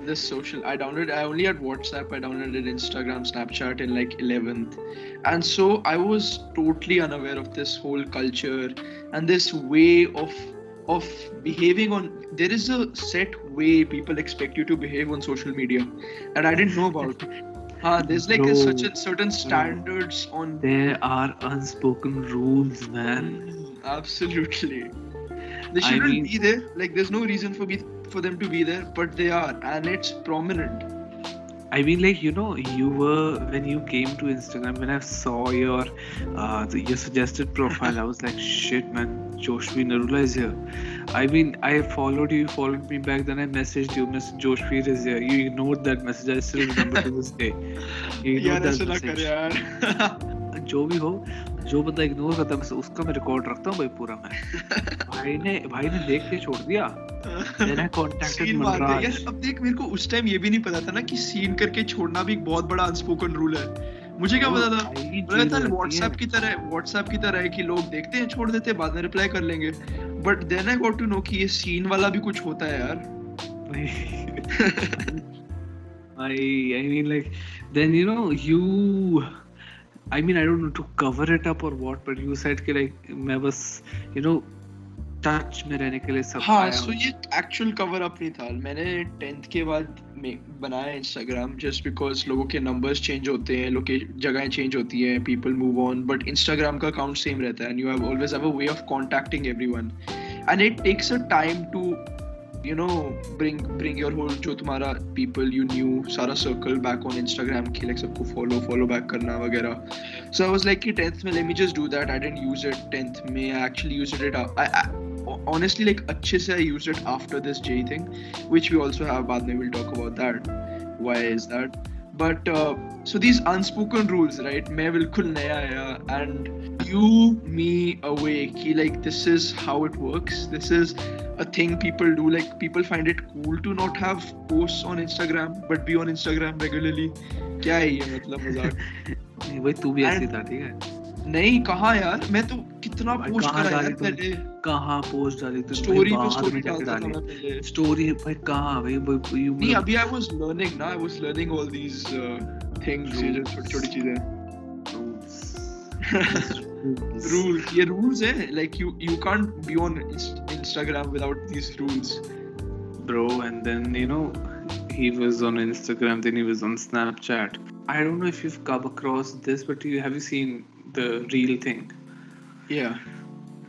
B: this social. I downloaded. I only had WhatsApp. I downloaded Instagram, Snapchat in like 11th, and so I was totally unaware of this whole culture and this way of of behaving on. There is a set way people expect you to behave on social media, and I didn't know about. Ah, there's like a, such a certain standards on
A: There are unspoken rules, man.
B: Absolutely. They shouldn't
A: mean-
B: be there. Like there's no reason for be for them to be there, but they are, and it's prominent.
A: I mean, like you know, you were when you came to Instagram. When I saw your uh, your suggested profile, I was like, shit, man, Joshvi Narula is here. I mean, I followed you, you followed me back, then I messaged you, Mr. Joshvi is here. You ignored that message. I still remember to this day. You [LAUGHS] ignored that message. [LAUGHS] जो भी हो जो बंदा ignore करता है उसका मैं record रखता हूँ भाई पूरा मैं। [LAUGHS] भाई ने भाई ने देख के छोड़ दिया।
B: यार अब देख मेरे को उस टाइम ये भी नहीं पता था ना कि सीन करके छोड़ना भी एक बहुत बड़ा अनस्पोकन रूल है। मुझे क्या पता था? मुझे था व्हाट्सएप की तरह व्हाट्सएप की तरह है कि लोग देखते हैं छोड़ देते हैं बाद में रिप्लाई कर लेंगे। But then I got to know कि ये सीन वाला भी कुछ होता है यार।
A: I I mean like then you know you I mean I don't know to cover it up or what but you said कि like मैं बस you know टच में रहने के लिए सब
B: हाँ सो ये एक्चुअल कवर अप नहीं था। मैंने टेंथ के बाद बनाया इंस्टाग्राम जस्ट बिकॉज़ लोगों के नंबर्स चेंज होते हैं लोग जगहें चेंज होती हैं people move on but Instagram का अकाउंट सेम रहता है and you have always have a way of contacting everyone and it takes a time to you know bring bring your whole जो तुम्हारा पीपल यू न्यू सारा circle back on Instagram के like सबको follow follow back करना वगैरह। So I was like कि 10th में let just do that I didn't use it 10th में. I actually used it honestly, like अच्छे से I used it after this J thing, which we also have, बाद में we'll talk about that. Why is that? but uh, so these unspoken rules right मैं बिल्कुल नया आया and you me away कि like this is how it works this is a thing people do like people find it cool to not have posts on Instagram but be on Instagram regularly क्या है ये मतलब मजाक
A: नहीं, [LAUGHS] भाई तू भी ऐसी
B: And-
A: था ठीक है
B: नहीं कहा यार? मैं तो कितना पोस्ट
A: कहाँ
B: करा यार पहले?
A: कहाँ पोस्ट डाली तू
B: स्टोरी पे स्टोरी डालता था
A: स्टोरी भाई कहाँ भाई?
B: नहीं अभी आई वाज लर्निंग ना I was learning all these things ये जो छोटी छोटी चीज़ें। रूल [LAUGHS] ये रूल्स है like you you can't be on Instagram without these rules
A: bro and then you know he was on instagram then he was on snapchat. I don't know if you've come across this but you have you seen the real thing.
B: Yeah.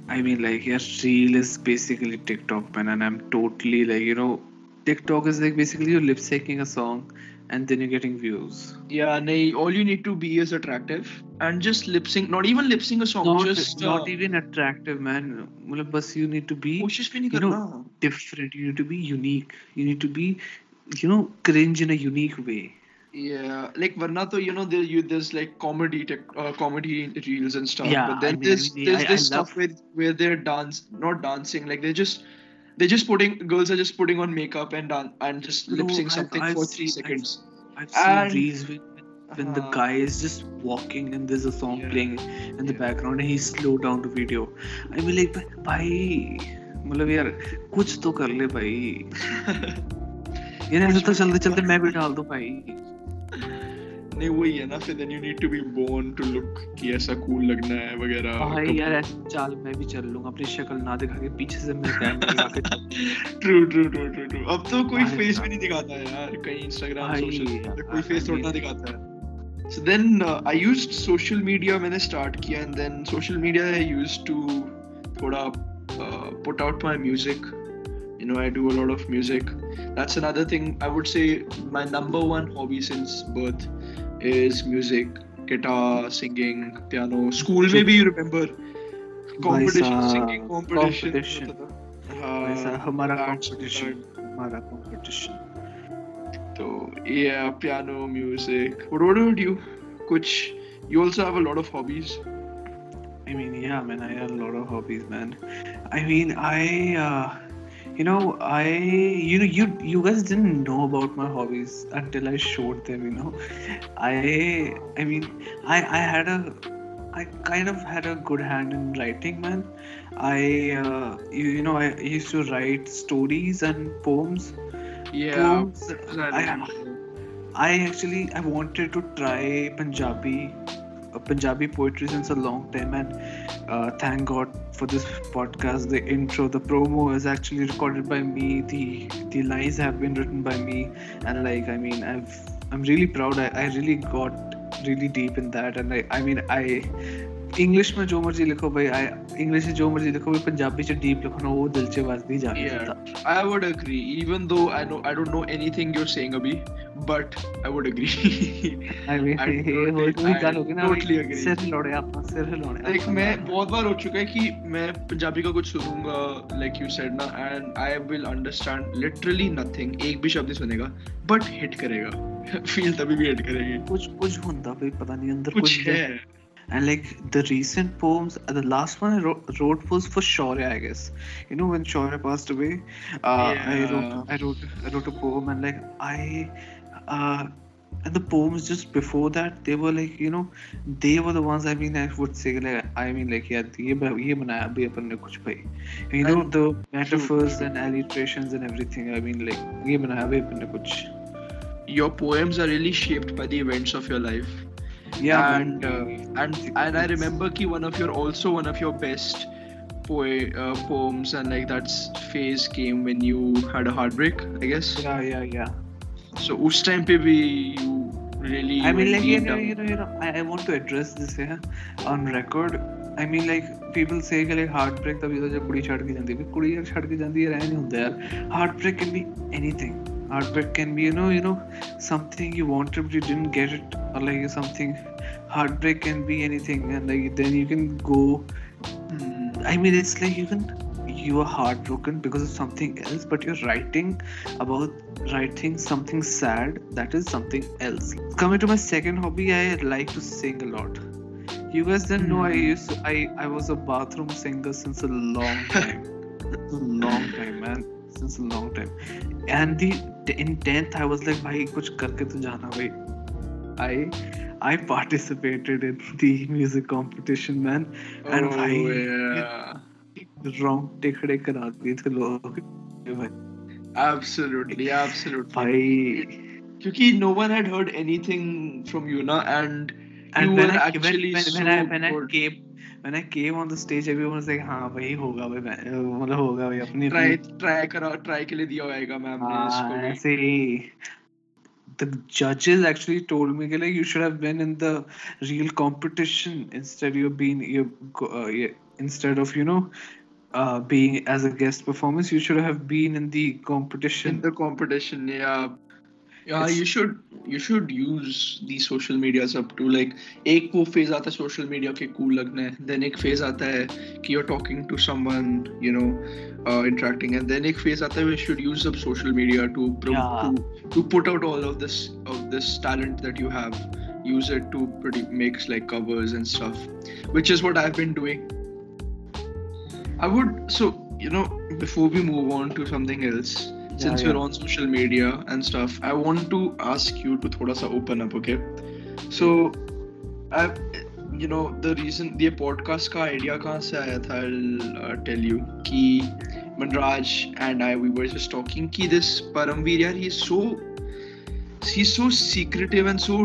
A: I mean, like, yeah, real is basically TikTok, man, and I'm totally like, you know, TikTok is like basically you're lip syncing a song and then you're getting views.
B: Yeah, nay, all you need to be is attractive and just lip sync, not even lip sync a song,
A: not,
B: just uh,
A: not
B: uh,
A: even attractive, man. You need to be you know, different, you need to be unique, you need to be, you know, cringe in a unique way
B: Yeah, like Varna, though, you know, there you there's like comedy tech, uh, comedy reels and stuff.
A: Yeah,
B: but then
A: I mean, I
B: there's
A: mean,
B: there's
A: I- I
B: this stuff where where they're dance, not dancing, like they're just they're just putting girls are just putting on makeup and dan- and just
A: No,
B: lip sync
A: I've-
B: something
A: I've
B: for
A: seen-
B: three
A: I've-
B: seconds.
A: I've seen
B: And-
A: reels when, when the
B: Uh,
A: guy is just walking and there's a song
B: Yeah.
A: playing in the
B: Yeah.
A: background and he slow down the video. I mean like भाई मतलब यार कुछ तो कर ले भाई [LAUGHS] यार ऐसे
B: कुछ
A: तो
B: भी
A: चलते
B: नहीं
A: चलते मैं भी डाल दूं भाई
B: नहीं वही है ना फिर then you need to be born to look कि ऐसा cool लगना है वगैरह
A: भाई यार ऐसे चाल मैं भी चल लूँगा अपनी शक्ल ना दिखा के पीछे से मैं कैमरा लगा के
B: true true true true true अब तो कोई फेस भी नहीं दिखाता है यार कहीं इंस्टाग्राम सोशल
A: यार,
B: कोई फेस थोड़ा दिखाता है then uh, I used social media मैंने start किया and then social media I used to थोड़ा uh, put out my music you know I do a lot of music that's another thing I would say my number one hobby since birth is music guitar singing piano school में भी you remember competition
A: साहब,
B: singing competition
A: competition।
B: होता था।
A: भाई
B: हाँ,
A: साहब, हमारा
B: dance
A: competition
B: होता
A: हमारा competition
B: So yeah, piano, music. What about you? Kuch, you also have a lot of hobbies.
A: I mean, yeah, man, I have a lot of hobbies, man. I mean, I, uh, you know, I, you know, you you guys didn't know about my hobbies until I showed them. You know, I, I mean, I I had a, I kind of had a good hand in writing, man. I, uh, you, you know, I used to write stories and poems.
B: Yeah.
A: Poems.
B: I
A: I. Actually I wanted to try Punjabi Punjabi poetry since a long time and uh, thank God for this podcast. The intro the promo is actually recorded by me. The the lines have been written by me and like I mean I've I'm really proud. I, I really got really deep in that and I I mean I English में जो मर्ज़ी लिखो भाई आई English में जो मर्ज़ी लिखो भाई पंजाबी से डीप लिखो ना वो दिल से बात वाजदी जाती है
B: आई would agree even though I know I don't know anything you are saying अभी but I would agree
A: I mean हो
B: तो
A: ही गल हो गई
B: ना टोटली
A: एग्री सिर्फ़ लोड़े आप सिर्फ़
B: लोड़े
A: लाइक
B: मैं बहुत बार हो चुका है कि मैं पंजाबी का कुछ सुनूँगा लाइक यू सेड ना and I will understand literally nothing एक भी शब्द सुनेगा बट हिट करेगा। [LAUGHS] फील तभी भी हिट करेगी।
A: कुछ कुछ होता भाई पता नहीं अंदर
B: कुछ है।
A: and like the recent poems uh, the last one i wrote, wrote was for shaurya i guess. You know when shaurya passed away uh,
B: yeah.
A: i wrote i wrote i wrote a poem and like i uh, and the poems just before that they were like you know they were the ones i mean i would say like i mean like yeah ye, ye banaya abhi apan ne kuch bhai. You know the metaphors and alliterations and everything i mean like kuch.
B: Your poems are really shaped by the events of your life
A: yeah
B: and uh, and and i remember ki one of your also one of your best poe- uh, poems and like that phase came when you had a heartbreak i guess.
A: Yeah yeah yeah.
B: So us time pe bhi you really
A: i mean like you know, you know, you know I, I want to address this here on record. I mean like people say like heartbreak, heartbreak ਤਾਂ ਵੀ ਜਦੋਂ ਕੁੜੀ ਛੱਡ ਕੇ ਜਾਂਦੀ ਵੀ ਕੁੜੀ ਯਾਰ ਛੱਡ ਕੇ ਜਾਂਦੀ ਹੈ ਰਹਿ ਨਹੀਂ ਹੁੰਦਾ ਯਾਰ heartbreak can be you know you know something you wanted but you didn't get it or like something heartbreak can be anything and like then you can go
B: Hmm.
A: I mean, it's like even you are heartbroken because of something else, but you're writing about writing something sad that is something else. Coming to my second hobby, I like to sing a lot. You guys didn't know I
B: Hmm.
A: used to, I I was a bathroom singer since a long [LAUGHS] time, a long time, man, since a long time. And the in tenth, I was like, भाई कुछ करके तो जाना भाई. I I participated in the music competition, man. And
B: oh,
A: भाई
B: yeah.
A: रोंगटे खड़े करा दिए थे लोग भाई
B: absolutely absolutely
A: भाई
B: क्योंकि no one had heard anything from you na and
A: and
B: you
A: when
B: were
A: I
B: actually
A: when, when,
B: so
A: when I when I came when I came on the stage everyone was like हाँ भाई होगा भाई मैं- मतलब होगा भाई अपनी
B: try
A: अपनी
B: try करा try के लिए दिया होएगा मैम ने इसको
A: हाँ,
B: भी
A: ऐसे ही the judges actually told me कि like you should have been in the real competition instead you've been you uh, yeah, instead of you know uh, being as a guest performance you should have been in the competition
B: in the competition yeah Yeah,
A: It's-
B: you should you should use these social medias up to like एक वो phase आता है social media के cool लगना है then एक phase आता है कि you're talking to someone you know uh, interacting and then एक phase आता है we should use up social media to pro-
A: Yeah.
B: to to put out all of this of this talent that you have use it to pretty makes like covers and stuff which is what I've been doing I would so you know before we move on to something else since
A: yeah.
B: you're on social media and stuff i want to ask you to thoda sa open up okay so i you know the reason the podcast ka idea kahan se aaya tha i'll uh, tell you ki manraj and i we were just talking ki this paramveer yaar he's so he's so secretive and so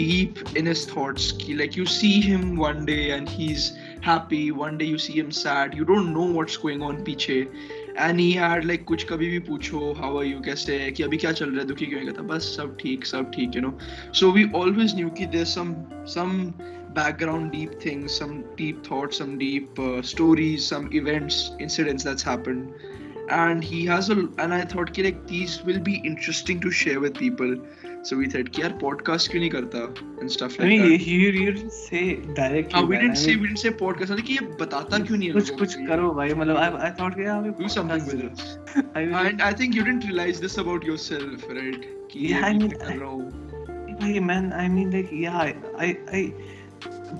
B: deep in his thoughts ki like you see him one day and he's happy one day you see him sad you don't know what's going on पीछे any यार like कुछ कभी भी पूछो how are you कैसे है? कि अभी क्या चल रहा है? दुखी क्यों नहीं कहता, बस सब ठीक सब ठीक you know so we always knew कि there some some background deep things some deep thoughts some deep stories some events incidents that's happened and he has and I thought कि like these will be interesting to share with people so we कि यार podcast क्यों नहीं करता and stuff like I
A: mean,
B: that
A: you, you didn't say directly.
B: हाँ we didn't
A: I
B: say
A: mean,
B: we didn't say podcast मतलब कि ये बताता क्यों नहीं है
A: कुछ कुछ करो भाई मतलब I I thought कि यार
B: do something with it
A: I mean,
B: and I think you didn't realize this about yourself right कि
A: Yeah, I mean,
B: रहा हूँ
A: भाई man I mean like yeah I I, I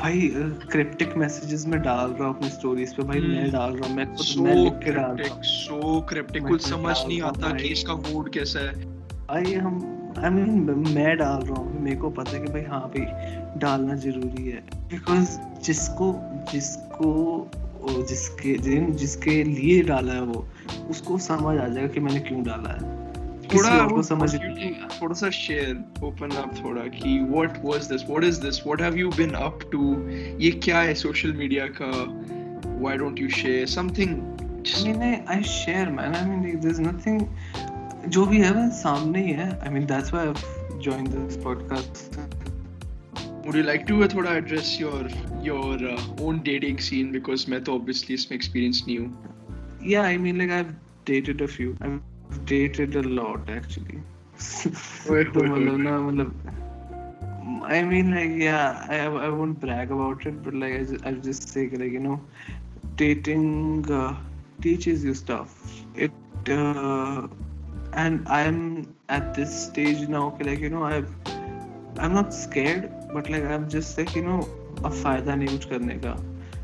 A: भाई क्रिप्टिक मैसेजेस में डाल रहा हूँ अपनी स्टोरीज पे भाई मैं
B: Hmm.
A: डाल रहा हूँ मैं खुद
B: so
A: मैं लिख के डाल रहा हूँ
B: cryptic
A: मैं
B: कुछ समझ नहीं आता कि इसका मूड कैसा है
A: भाई हम आई I मीन mean, मैं डाल रहा हूँ मेरे को पता है कि भाई हाँ भाई डालना ज़रूरी है बिकॉज़ जिसको जिसको जिसके जिन जिसके लिए डाला है वो उसको समझ आ जाएगा कि मैंने क्यों डाला है
B: थोड़ा
A: और को
B: वो
A: समझ
B: थोड़ा सा शेयर ओपन अप थोड़ा कि what was this what is this what have you been up to ये क्या है सोशल मीडिया का why don't you share something
A: I mean, I, I share, man. I mean, like, there's nothing. जो भी है वह सामने ही है। I mean that's why I join this podcast
B: would you like to have थोड़ा address your your own dating scene because मैं तो ऑब्वियसली इसमें एक्सपीरियंस नहीं हूँ।
A: या I mean like I have dated a few I have dated a lot actually तो मतलब ना मतलब I mean, like, yeah, I I won't brag about it, but like, I just, I just say, like, you know, dating uh, teaches you stuff. It uh, and I'm at this stage now okay, like you know I've I'm not scared but like I'm just like you know अब फायदा नहीं कुछ करने का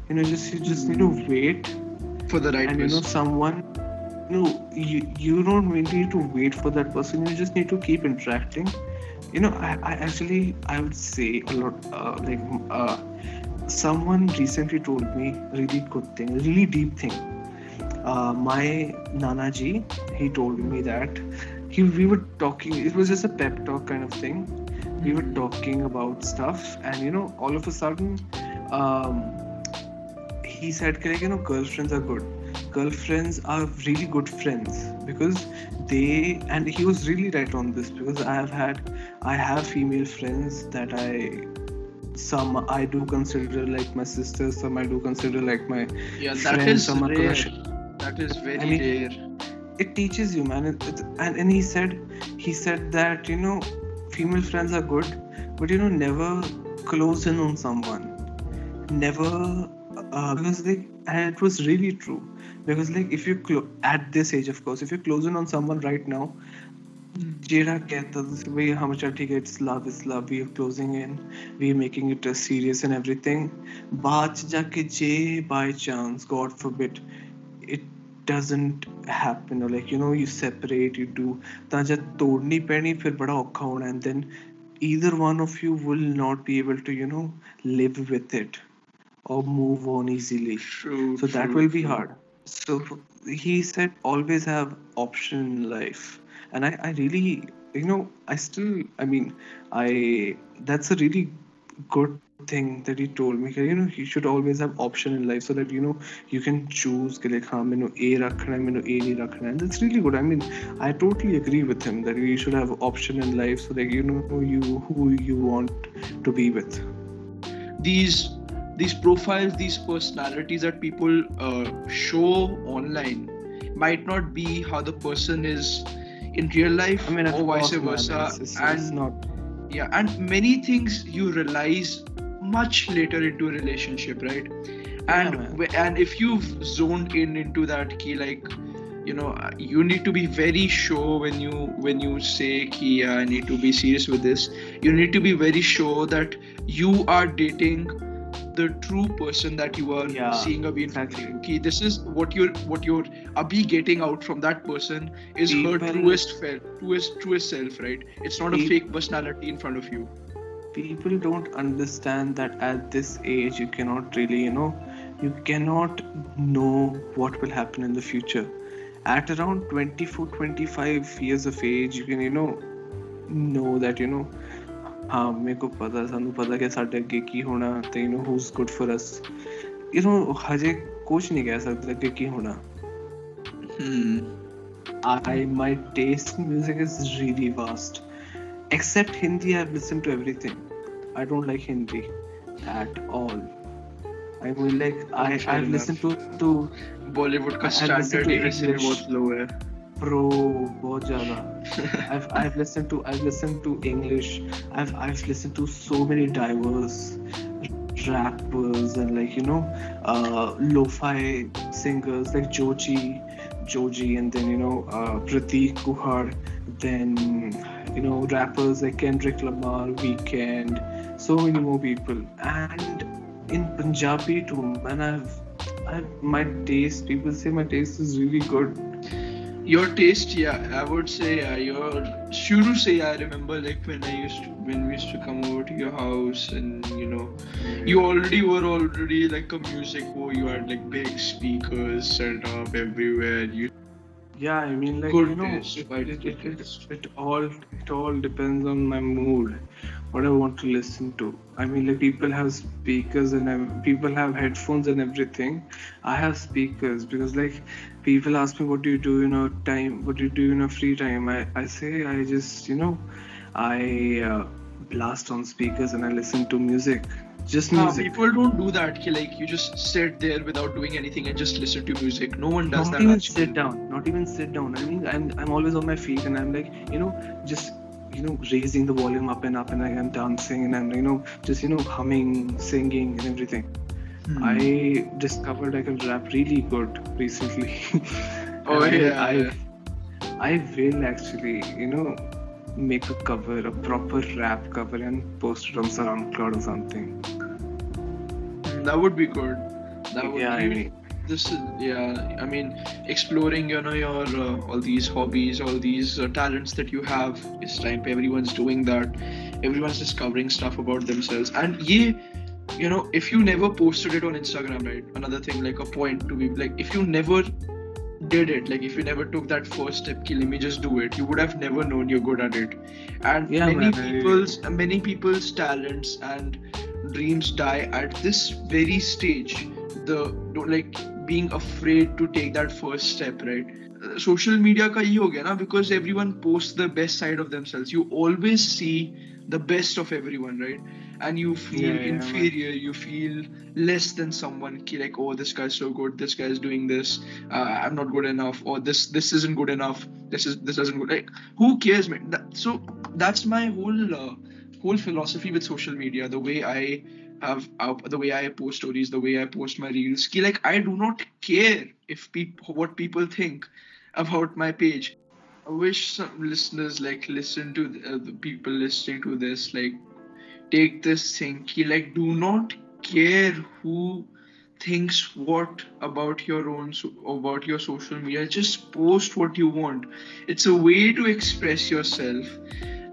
A: you know just you just need to wait
B: for the right
A: and you know
B: person
A: someone no you you don't really need to wait for that person you just need to keep interacting you know i, I actually i would say a lot uh, like uh, someone recently told me really good thing really deep thing uh, my nanaji he told me that he we were talking it was just a pep talk kind of thing. We were talking about stuff and you know all of a sudden um, he said like, you know girlfriends are good. Girlfriends are really good friends because they and he was really right on this because i have had i have female friends that i some i do consider like my sisters some i do consider like my
B: yeah that
A: friends,
B: is
A: some are crush-
B: that is very
A: I mean-
B: rare
A: it teaches you man it, it, and, and he said he said that you know female friends are good but you know never close in on someone never uh, because like and it was really true because like if you clo- at this age of course if you're closing on someone right now जेड़ा कहता था भाई हम चल ठीक है it's love it's love we are closing in we are making it serious and everything बाद च जाके जे by chance God forbid it doesn't happen or like you know you separate you do ਤਾਂ ਜਦ ਤੋੜਨੀ ਪੈਣੀ ਫਿਰ ਬੜਾ ਔਖਾ ਹੋਣਾ and then either one of you will not be able to you know live with it or move on easily
B: true
A: so that
B: true,
A: will be
B: true.
A: hard so he said always have option in life and i i really you know i still i mean i that's a really good thing that he told me कि, you know you should always have option in life so that you know you can choose कि like हाँ मैंने A रखना है मैंने A नहीं रखना है and that's really good I mean I totally agree with him that you should have option in life so that you know you who you want to be with
B: these these profiles these personalities that people uh, show online might not be how the person is in real life
A: I mean, of
B: or vice
A: course, man,
B: versa
A: it's- it's- it's
B: and
A: not.
B: yeah and many things you realize much later into a relationship right? And wh- and if you've zoned in into that key like you know uh, you need to be very sure when you when you say ki yeah, i need to be serious with this you need to be very sure that you are dating the true person that you are
A: Yeah,
B: seeing a
A: exactly.
B: ki this is what you're what you're abhi getting out from that person is her truest self truest truest self right? It's not a fake personality in front of you
A: people don't understand that at this age you cannot really you know you cannot know what will happen in the future. At around 24 25 years of age you can you know know that you know ਹਾਂ ਮੇਰੇ ਕੋ ਪਤਾ ਸਾਨੂੰ ਪਤਾ ਕਿ ਸਾਡੇ ਅੱਗੇ ਕੀ ਹੋਣਾ ਤੇ you نو who's good for us you نو ਹਜੇ ਕੁਝ ਨਹੀਂ ਕਹਿ ਸਕਦੇ ਕਿ ਕੀ ਹੋਣਾ
B: ਹਮ
A: I my taste music is really vast Except Hindi, I've listened to everything. I don't like Hindi at all. I mean, like I
B: Fair
A: I've
B: enough.
A: listened to to
B: Bollywood का
A: I- I listen
B: standard
A: to
B: इसलिए
A: English.
B: बहुत लो है
A: pro बहुत ज़्यादा. [LAUGHS] I've I've listened to I've listened to English. I've I've listened to so many diverse rappers and like you know uh, lo-fi singers like Joji, Joji, and then you know uh, Prateek Kuhad. Then you know rappers like Kendrick Lamar, Weeknd, so many more people. And in Punjabi too, man, I've I've my taste. People say my taste is really good.
B: Your taste yeah i would say yeah your shuru say i remember like when i used to when we used to come over to your house and you know you already were already like a music boy you had like big speakers set up everywhere you
A: Yeah, I mean, like
B: Good
A: you know,
B: taste,
A: it, it, it, it, it all it all depends on my mood, what I want to listen to. I mean, like people have speakers and ev- people have headphones and everything. I have speakers because like people ask me, what do you do in your time? What do you do in your free time? I I say I just you know, I uh, blast on speakers and I listen to music, just
B: Ah,
A: music.
B: people don't do that ki, like you just sit there without doing anything and just listen to music no one does
A: not
B: that
A: even
B: actually.
A: sit down not even sit down i mean i'm, I'm always on my feet and i'm like you know just you know raising the volume up and up and i'm dancing and i'm you know just you know humming singing and everything
B: Hmm.
A: i discovered i can rap really good recently. [LAUGHS]
B: Oh,
A: And
B: yeah,
A: I, I will actually you know make a cover a proper rap cover and post it on soundcloud or something.
B: Hmm, that would be good. That would
A: yeah
B: be
A: i mean
B: this is yeah i mean exploring you know your uh, all these hobbies all these uh, talents that you have. It's time everyone's doing that. Everyone's discovering stuff about themselves. And yeah you know if you never posted it on instagram right another thing like a point to be like if you never did it like if you never took that first step ki, let me just do it you would have never known you're good at it. And
A: Yeah,
B: many
A: man,
B: people's many people's talents and dreams die at this very stage. The don't like being afraid to take that first step right? Social media ka ye ho gaya na because everyone posts the best side of themselves. You always see the best of everyone right and you feel
A: Yeah,
B: inferior you feel less than someone like oh this guy's so good this guy's doing this uh, i'm not good enough or this this isn't good enough this is this isn't good like who cares man? That, so that's my whole uh, whole philosophy with social media the way i have uh, the way i post stories the way i post my reels ki like i do not care if people what people think about my page. I wish some listeners like listen to the, uh, the people listening to this like take this thing ki like do not care who thinks what about your own so, about your social media just post what you want. It's a way to express yourself.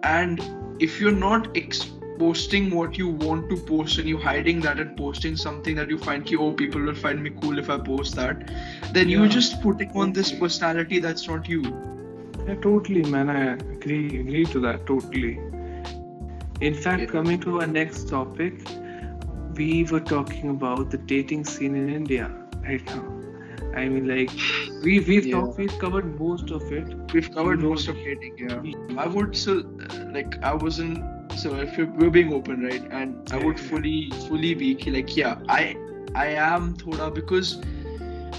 B: And if you're not ex- posting what you want to post and you're hiding that and posting something that you find ki, oh people will find me cool if i post that then you're just putting on this personality that's not you.
A: Yeah, totally, man. I agree, agree to that totally. In fact,
B: yeah.
A: coming to our next topic, we were talking about the dating scene in India right now. I mean, like we we've
B: yeah.
A: talked, we've covered most of it.
B: We've covered most of dating. Yeah, I would so like I wasn't so if we're being open, right? And I would fully fully be like, yeah, I I am thoda because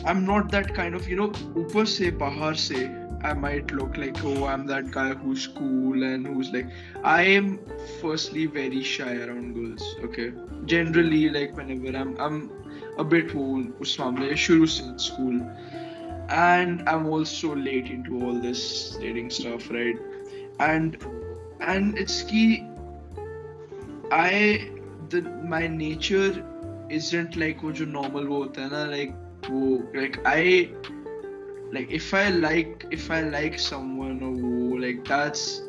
B: I'm not that kind of you know upar se bahar se I might look like oh I'm that guy who's cool and who's like I am firstly very shy around girls. Okay, generally like whenever I'm I'm a bit वो उस मामले शुरू से in school and I'm also late into all this dating stuff right and and it's key I the my nature isn't like वो जो normal वो होता है ना like वो like I like if I like if I like someone or वो like that's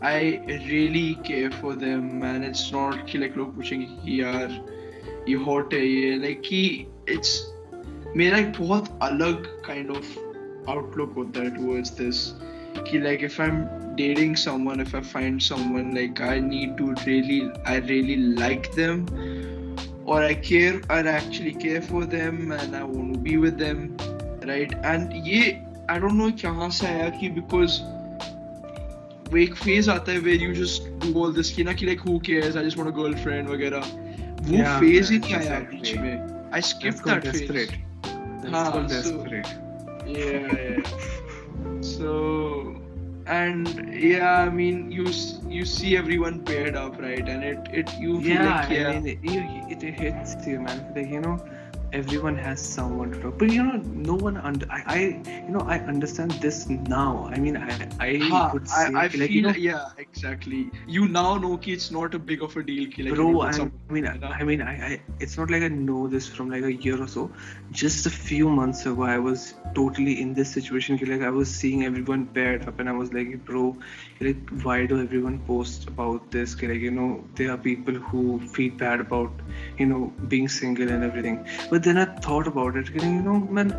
B: I really care for them and it's not कि like लोग पूछेंगे कि यार ये hot है ये like कि it's मेरा एक बहुत अलग kind of outlook होता है towards this कि like if I'm dating someone if I find someone like I need to really I really like them or I care I actually care for them and I want to be with them right and ये I don't no कहाँ से आया कि because वो एक phase आता है where you just do all this की ना कि like who cares I just want a girlfriend वगैरह वो फ़ेज़ ही नहीं आया बीच में आई स्किप
A: दैट फ़ेज़
B: हाँ
A: desperate
B: yeah yeah so and yeah i mean you you see everyone paired up right and it it you feel
A: yeah
B: like, yeah
A: I mean, it, it hits you man like you know everyone has someone to talk. But you know, no one under. I, I, you know, I understand this now. I mean, I, I
B: Ha,
A: would say,
B: I
A: like,
B: feel
A: you know,
B: yeah, exactly. You now know कि it's not a big of a deal. कि, like,
A: bro I,
B: some-
A: I mean I. I mean I, I it's not like i know this from like a year or so just a few months ago i was totally in this situation ki, like i was seeing everyone paired up and i was like bro like why do everyone post about this? Like you know there are people who feel bad about you know being single and everything. But then i thought about it you know man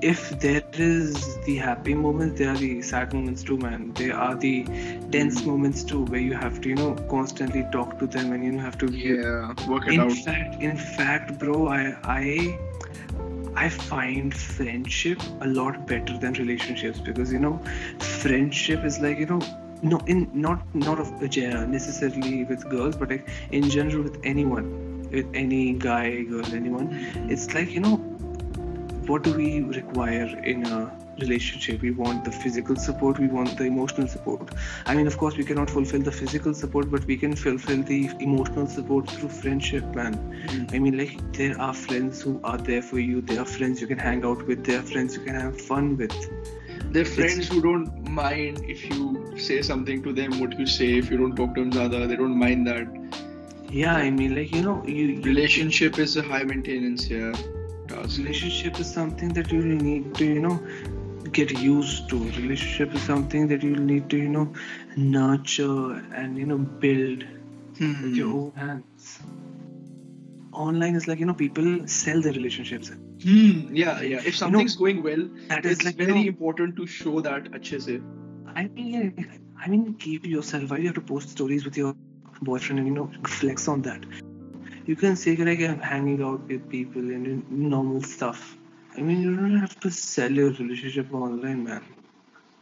A: if there is the happy moments there are the sad moments too man. There are the tense hmm. moments too where you have to you know constantly talk to them and you know have to
B: yeah, work it
A: in
B: out.
A: fact in fact bro i i i find friendship a lot better than relationships because you know friendship is like you know no in not not of uh, necessarily with girls but like in general with anyone with any guy girl anyone. It's like you know what do we require in a relationship we want the physical support we want the emotional support. I mean of course we cannot fulfill the physical support but we can fulfill the emotional support through friendship man.
B: Mm.
A: i mean like there are friends who are there for you. There are friends you can hang out with. There are friends you can have fun with.
B: There are friends it's, who don't mind if you say something to them what you say. If you don't talk to them other, they don't mind that.
A: Yeah i mean like you know you, you
B: relationship is a high maintenance yeah
A: relationship is something that you really need to you know get used to relationship is something that you need to you know nurture and you know build mm-hmm.
B: with
A: your hmm. own hands. Online is like you know people sell their relationships.
B: Mm, yeah yeah. If something's you know, going well
A: that
B: it's
A: is like,
B: very you
A: know,
B: important to show that achhe se.
A: i mean i mean keep yourself why you have to post stories with your boyfriend and you know flex on that? You can say like i'm hanging out with people and you know, normal stuff. I mean, you don't have to sell your relationship online, man.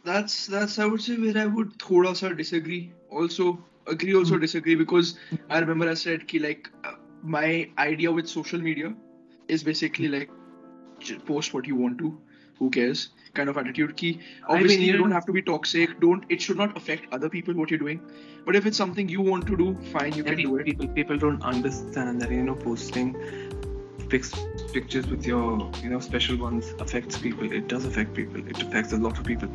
B: That's that's I would say where I would thoda sa disagree. Also agree, also
A: mm-hmm.
B: disagree because I remember I said ki like uh, my idea with social media is basically like post what you want to, who cares kind of attitude. Ki obviously I
A: mean, you
B: don't have to be toxic. Don't it should not affect other people what you're doing. But if it's something you want to do, fine, you yeah, can people, do it.
A: People people don't understand that you know posting pics, pictures with your you know special ones affects people. It does affect people. It affects a lot of people.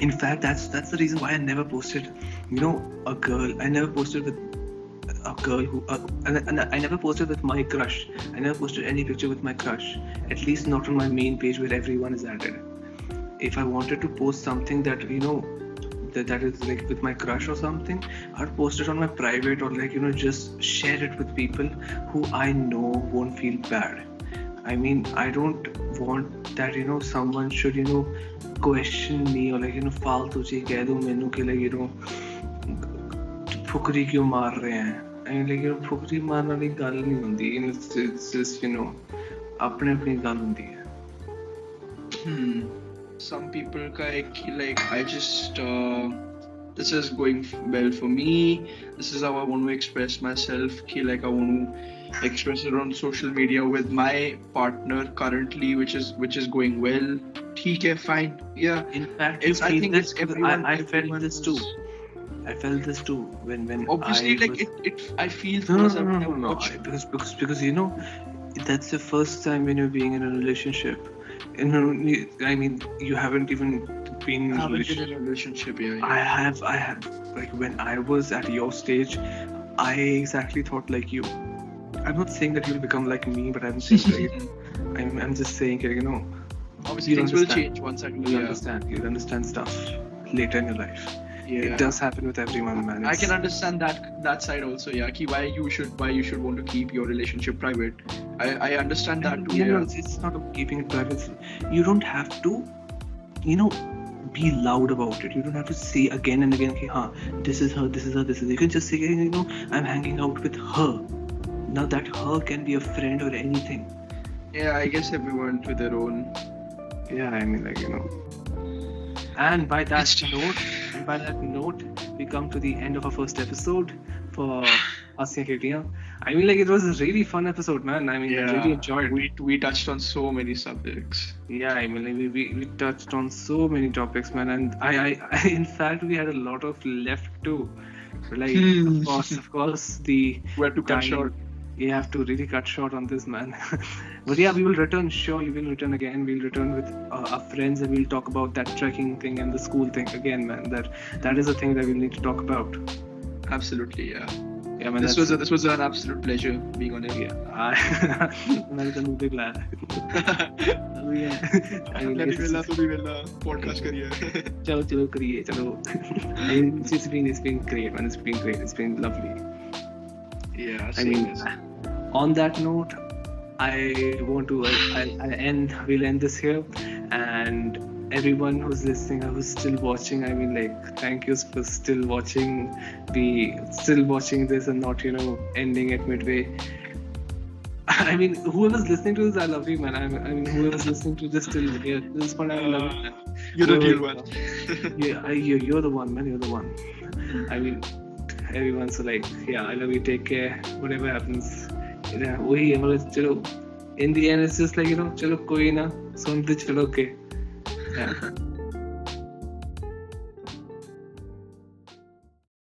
A: In fact, that's that's the reason why I never posted, you know, a girl. I never posted with a girl who, uh, and, and I never posted with my crush. I never posted any picture with my crush. At least not on my main page where everyone is added. If I wanted to post something that you know that, that is like with my crush or something, I'd post it on my private or like you know just share it with people who I know won't feel bad. I mean, I don't want that you know someone should you know question me or like you know फालतू चीज़ कह दो मेनू कि like you know Fukrey क्यों मार रहे हैं like you know Fukrey मारने वाली गल नहीं होंदी it's, just you know अपने अपनी गल होंदी है
B: Hmm. Some people का एक कि like I just uh, this is going f- well for me. This is how I want to express myself. Ki like I want to express it on social media with my partner currently, which is which is going well. ठीक है fine yeah
A: In fact,
B: It's-
A: you
B: I
A: feel
B: think
A: this
B: it's
A: because
B: everyone-
A: I, I felt
B: everyone
A: this too.
B: who's-
A: I felt this too when when
B: obviously
A: I
B: like
A: was,
B: it, it I feel
A: no, no,
B: thoda sa
A: no,
B: when
A: no,
B: I
A: no,
B: watch
A: I- because because because you know that's the first time when you're being in a relationship. you know, I mean, you haven't even been in
B: haven't been in a relationship yeah, yeah.
A: I have, I have, like when I was at your stage, I exactly thought like you. I'm not saying that you'll become like me, but I'm saying, like, [LAUGHS] I'm, I'm just saying, you know,
B: obviously things will change once I do
A: you'll
B: yeah.
A: understand, you'll understand stuff later in your life.
B: Yeah
A: It does happen with everyone, man.
B: I can understand that that side also yeah ki why you should why you should want to keep your relationship private I I understand that too
A: yeah,
B: yeah,
A: no, it's, it's not keeping it private. You don't have to, you know, be loud about it. You don't have to say again and again, okay, huh, this is her, this is her, this is. You can just say, you know, I'm hanging out with her. Now that her can be a friend or anything.
B: yeah I guess everyone to their own
A: Yeah, I mean, like you know. And by that
B: It's
A: note, and by that note, we come to the end of our first episode for Hasiyan Khetiyan. I mean, like it was a really fun episode, man. I mean, I really enjoyed.
B: we we touched on so many subjects
A: Yeah, I mean, like, we, we, we touched on so many topics, man, and I, I, I, in fact, we had a lot of left too. Like,
B: Hmm.
A: of course, of course, the
B: we had to cut
A: time-
B: short
A: You have to really cut short on this, man. [LAUGHS] but yeah, we will return. Sure, we will return again. We'll return with uh, our friends, and we'll talk about that trekking thing and the school thing again, man. That that is a thing that we'll need to talk about.
B: absolutely yeah
A: Yeah, man.
B: this
A: that's-
B: was a, this was an absolute pleasure being on it
A: yeah. [LAUGHS] [LAUGHS] I, मैं तो मुझे glad. Oh, yeah. I mean,
B: मैं भी
A: it's-
B: मिलना तू भी मिलना podcast करिए
A: चलो चलो करिए चलो I mean, it's, it's been it's been great man it's been great it's been lovely
B: yeah
A: I
B: same
A: mean
B: as-
A: on that note I want to I, I, end we'll end this here and everyone who's listening who's still watching I mean like thank you for still watching be still watching this and not you know ending it midway I mean, whoever's listening to this, I love you, man. I mean, I mean whoever's listening to this till here, this point, I love you, man.
B: you're the real one [LAUGHS]
A: yeah, I, you're, you're the one, man. You're the one. I mean, everyone's so like, yeah, I love you. Take care. Whatever happens. Yeah, वही है मतलब चलो. In the end, it's just like you know, चलो कोई ना सुनते चलो के. Yeah.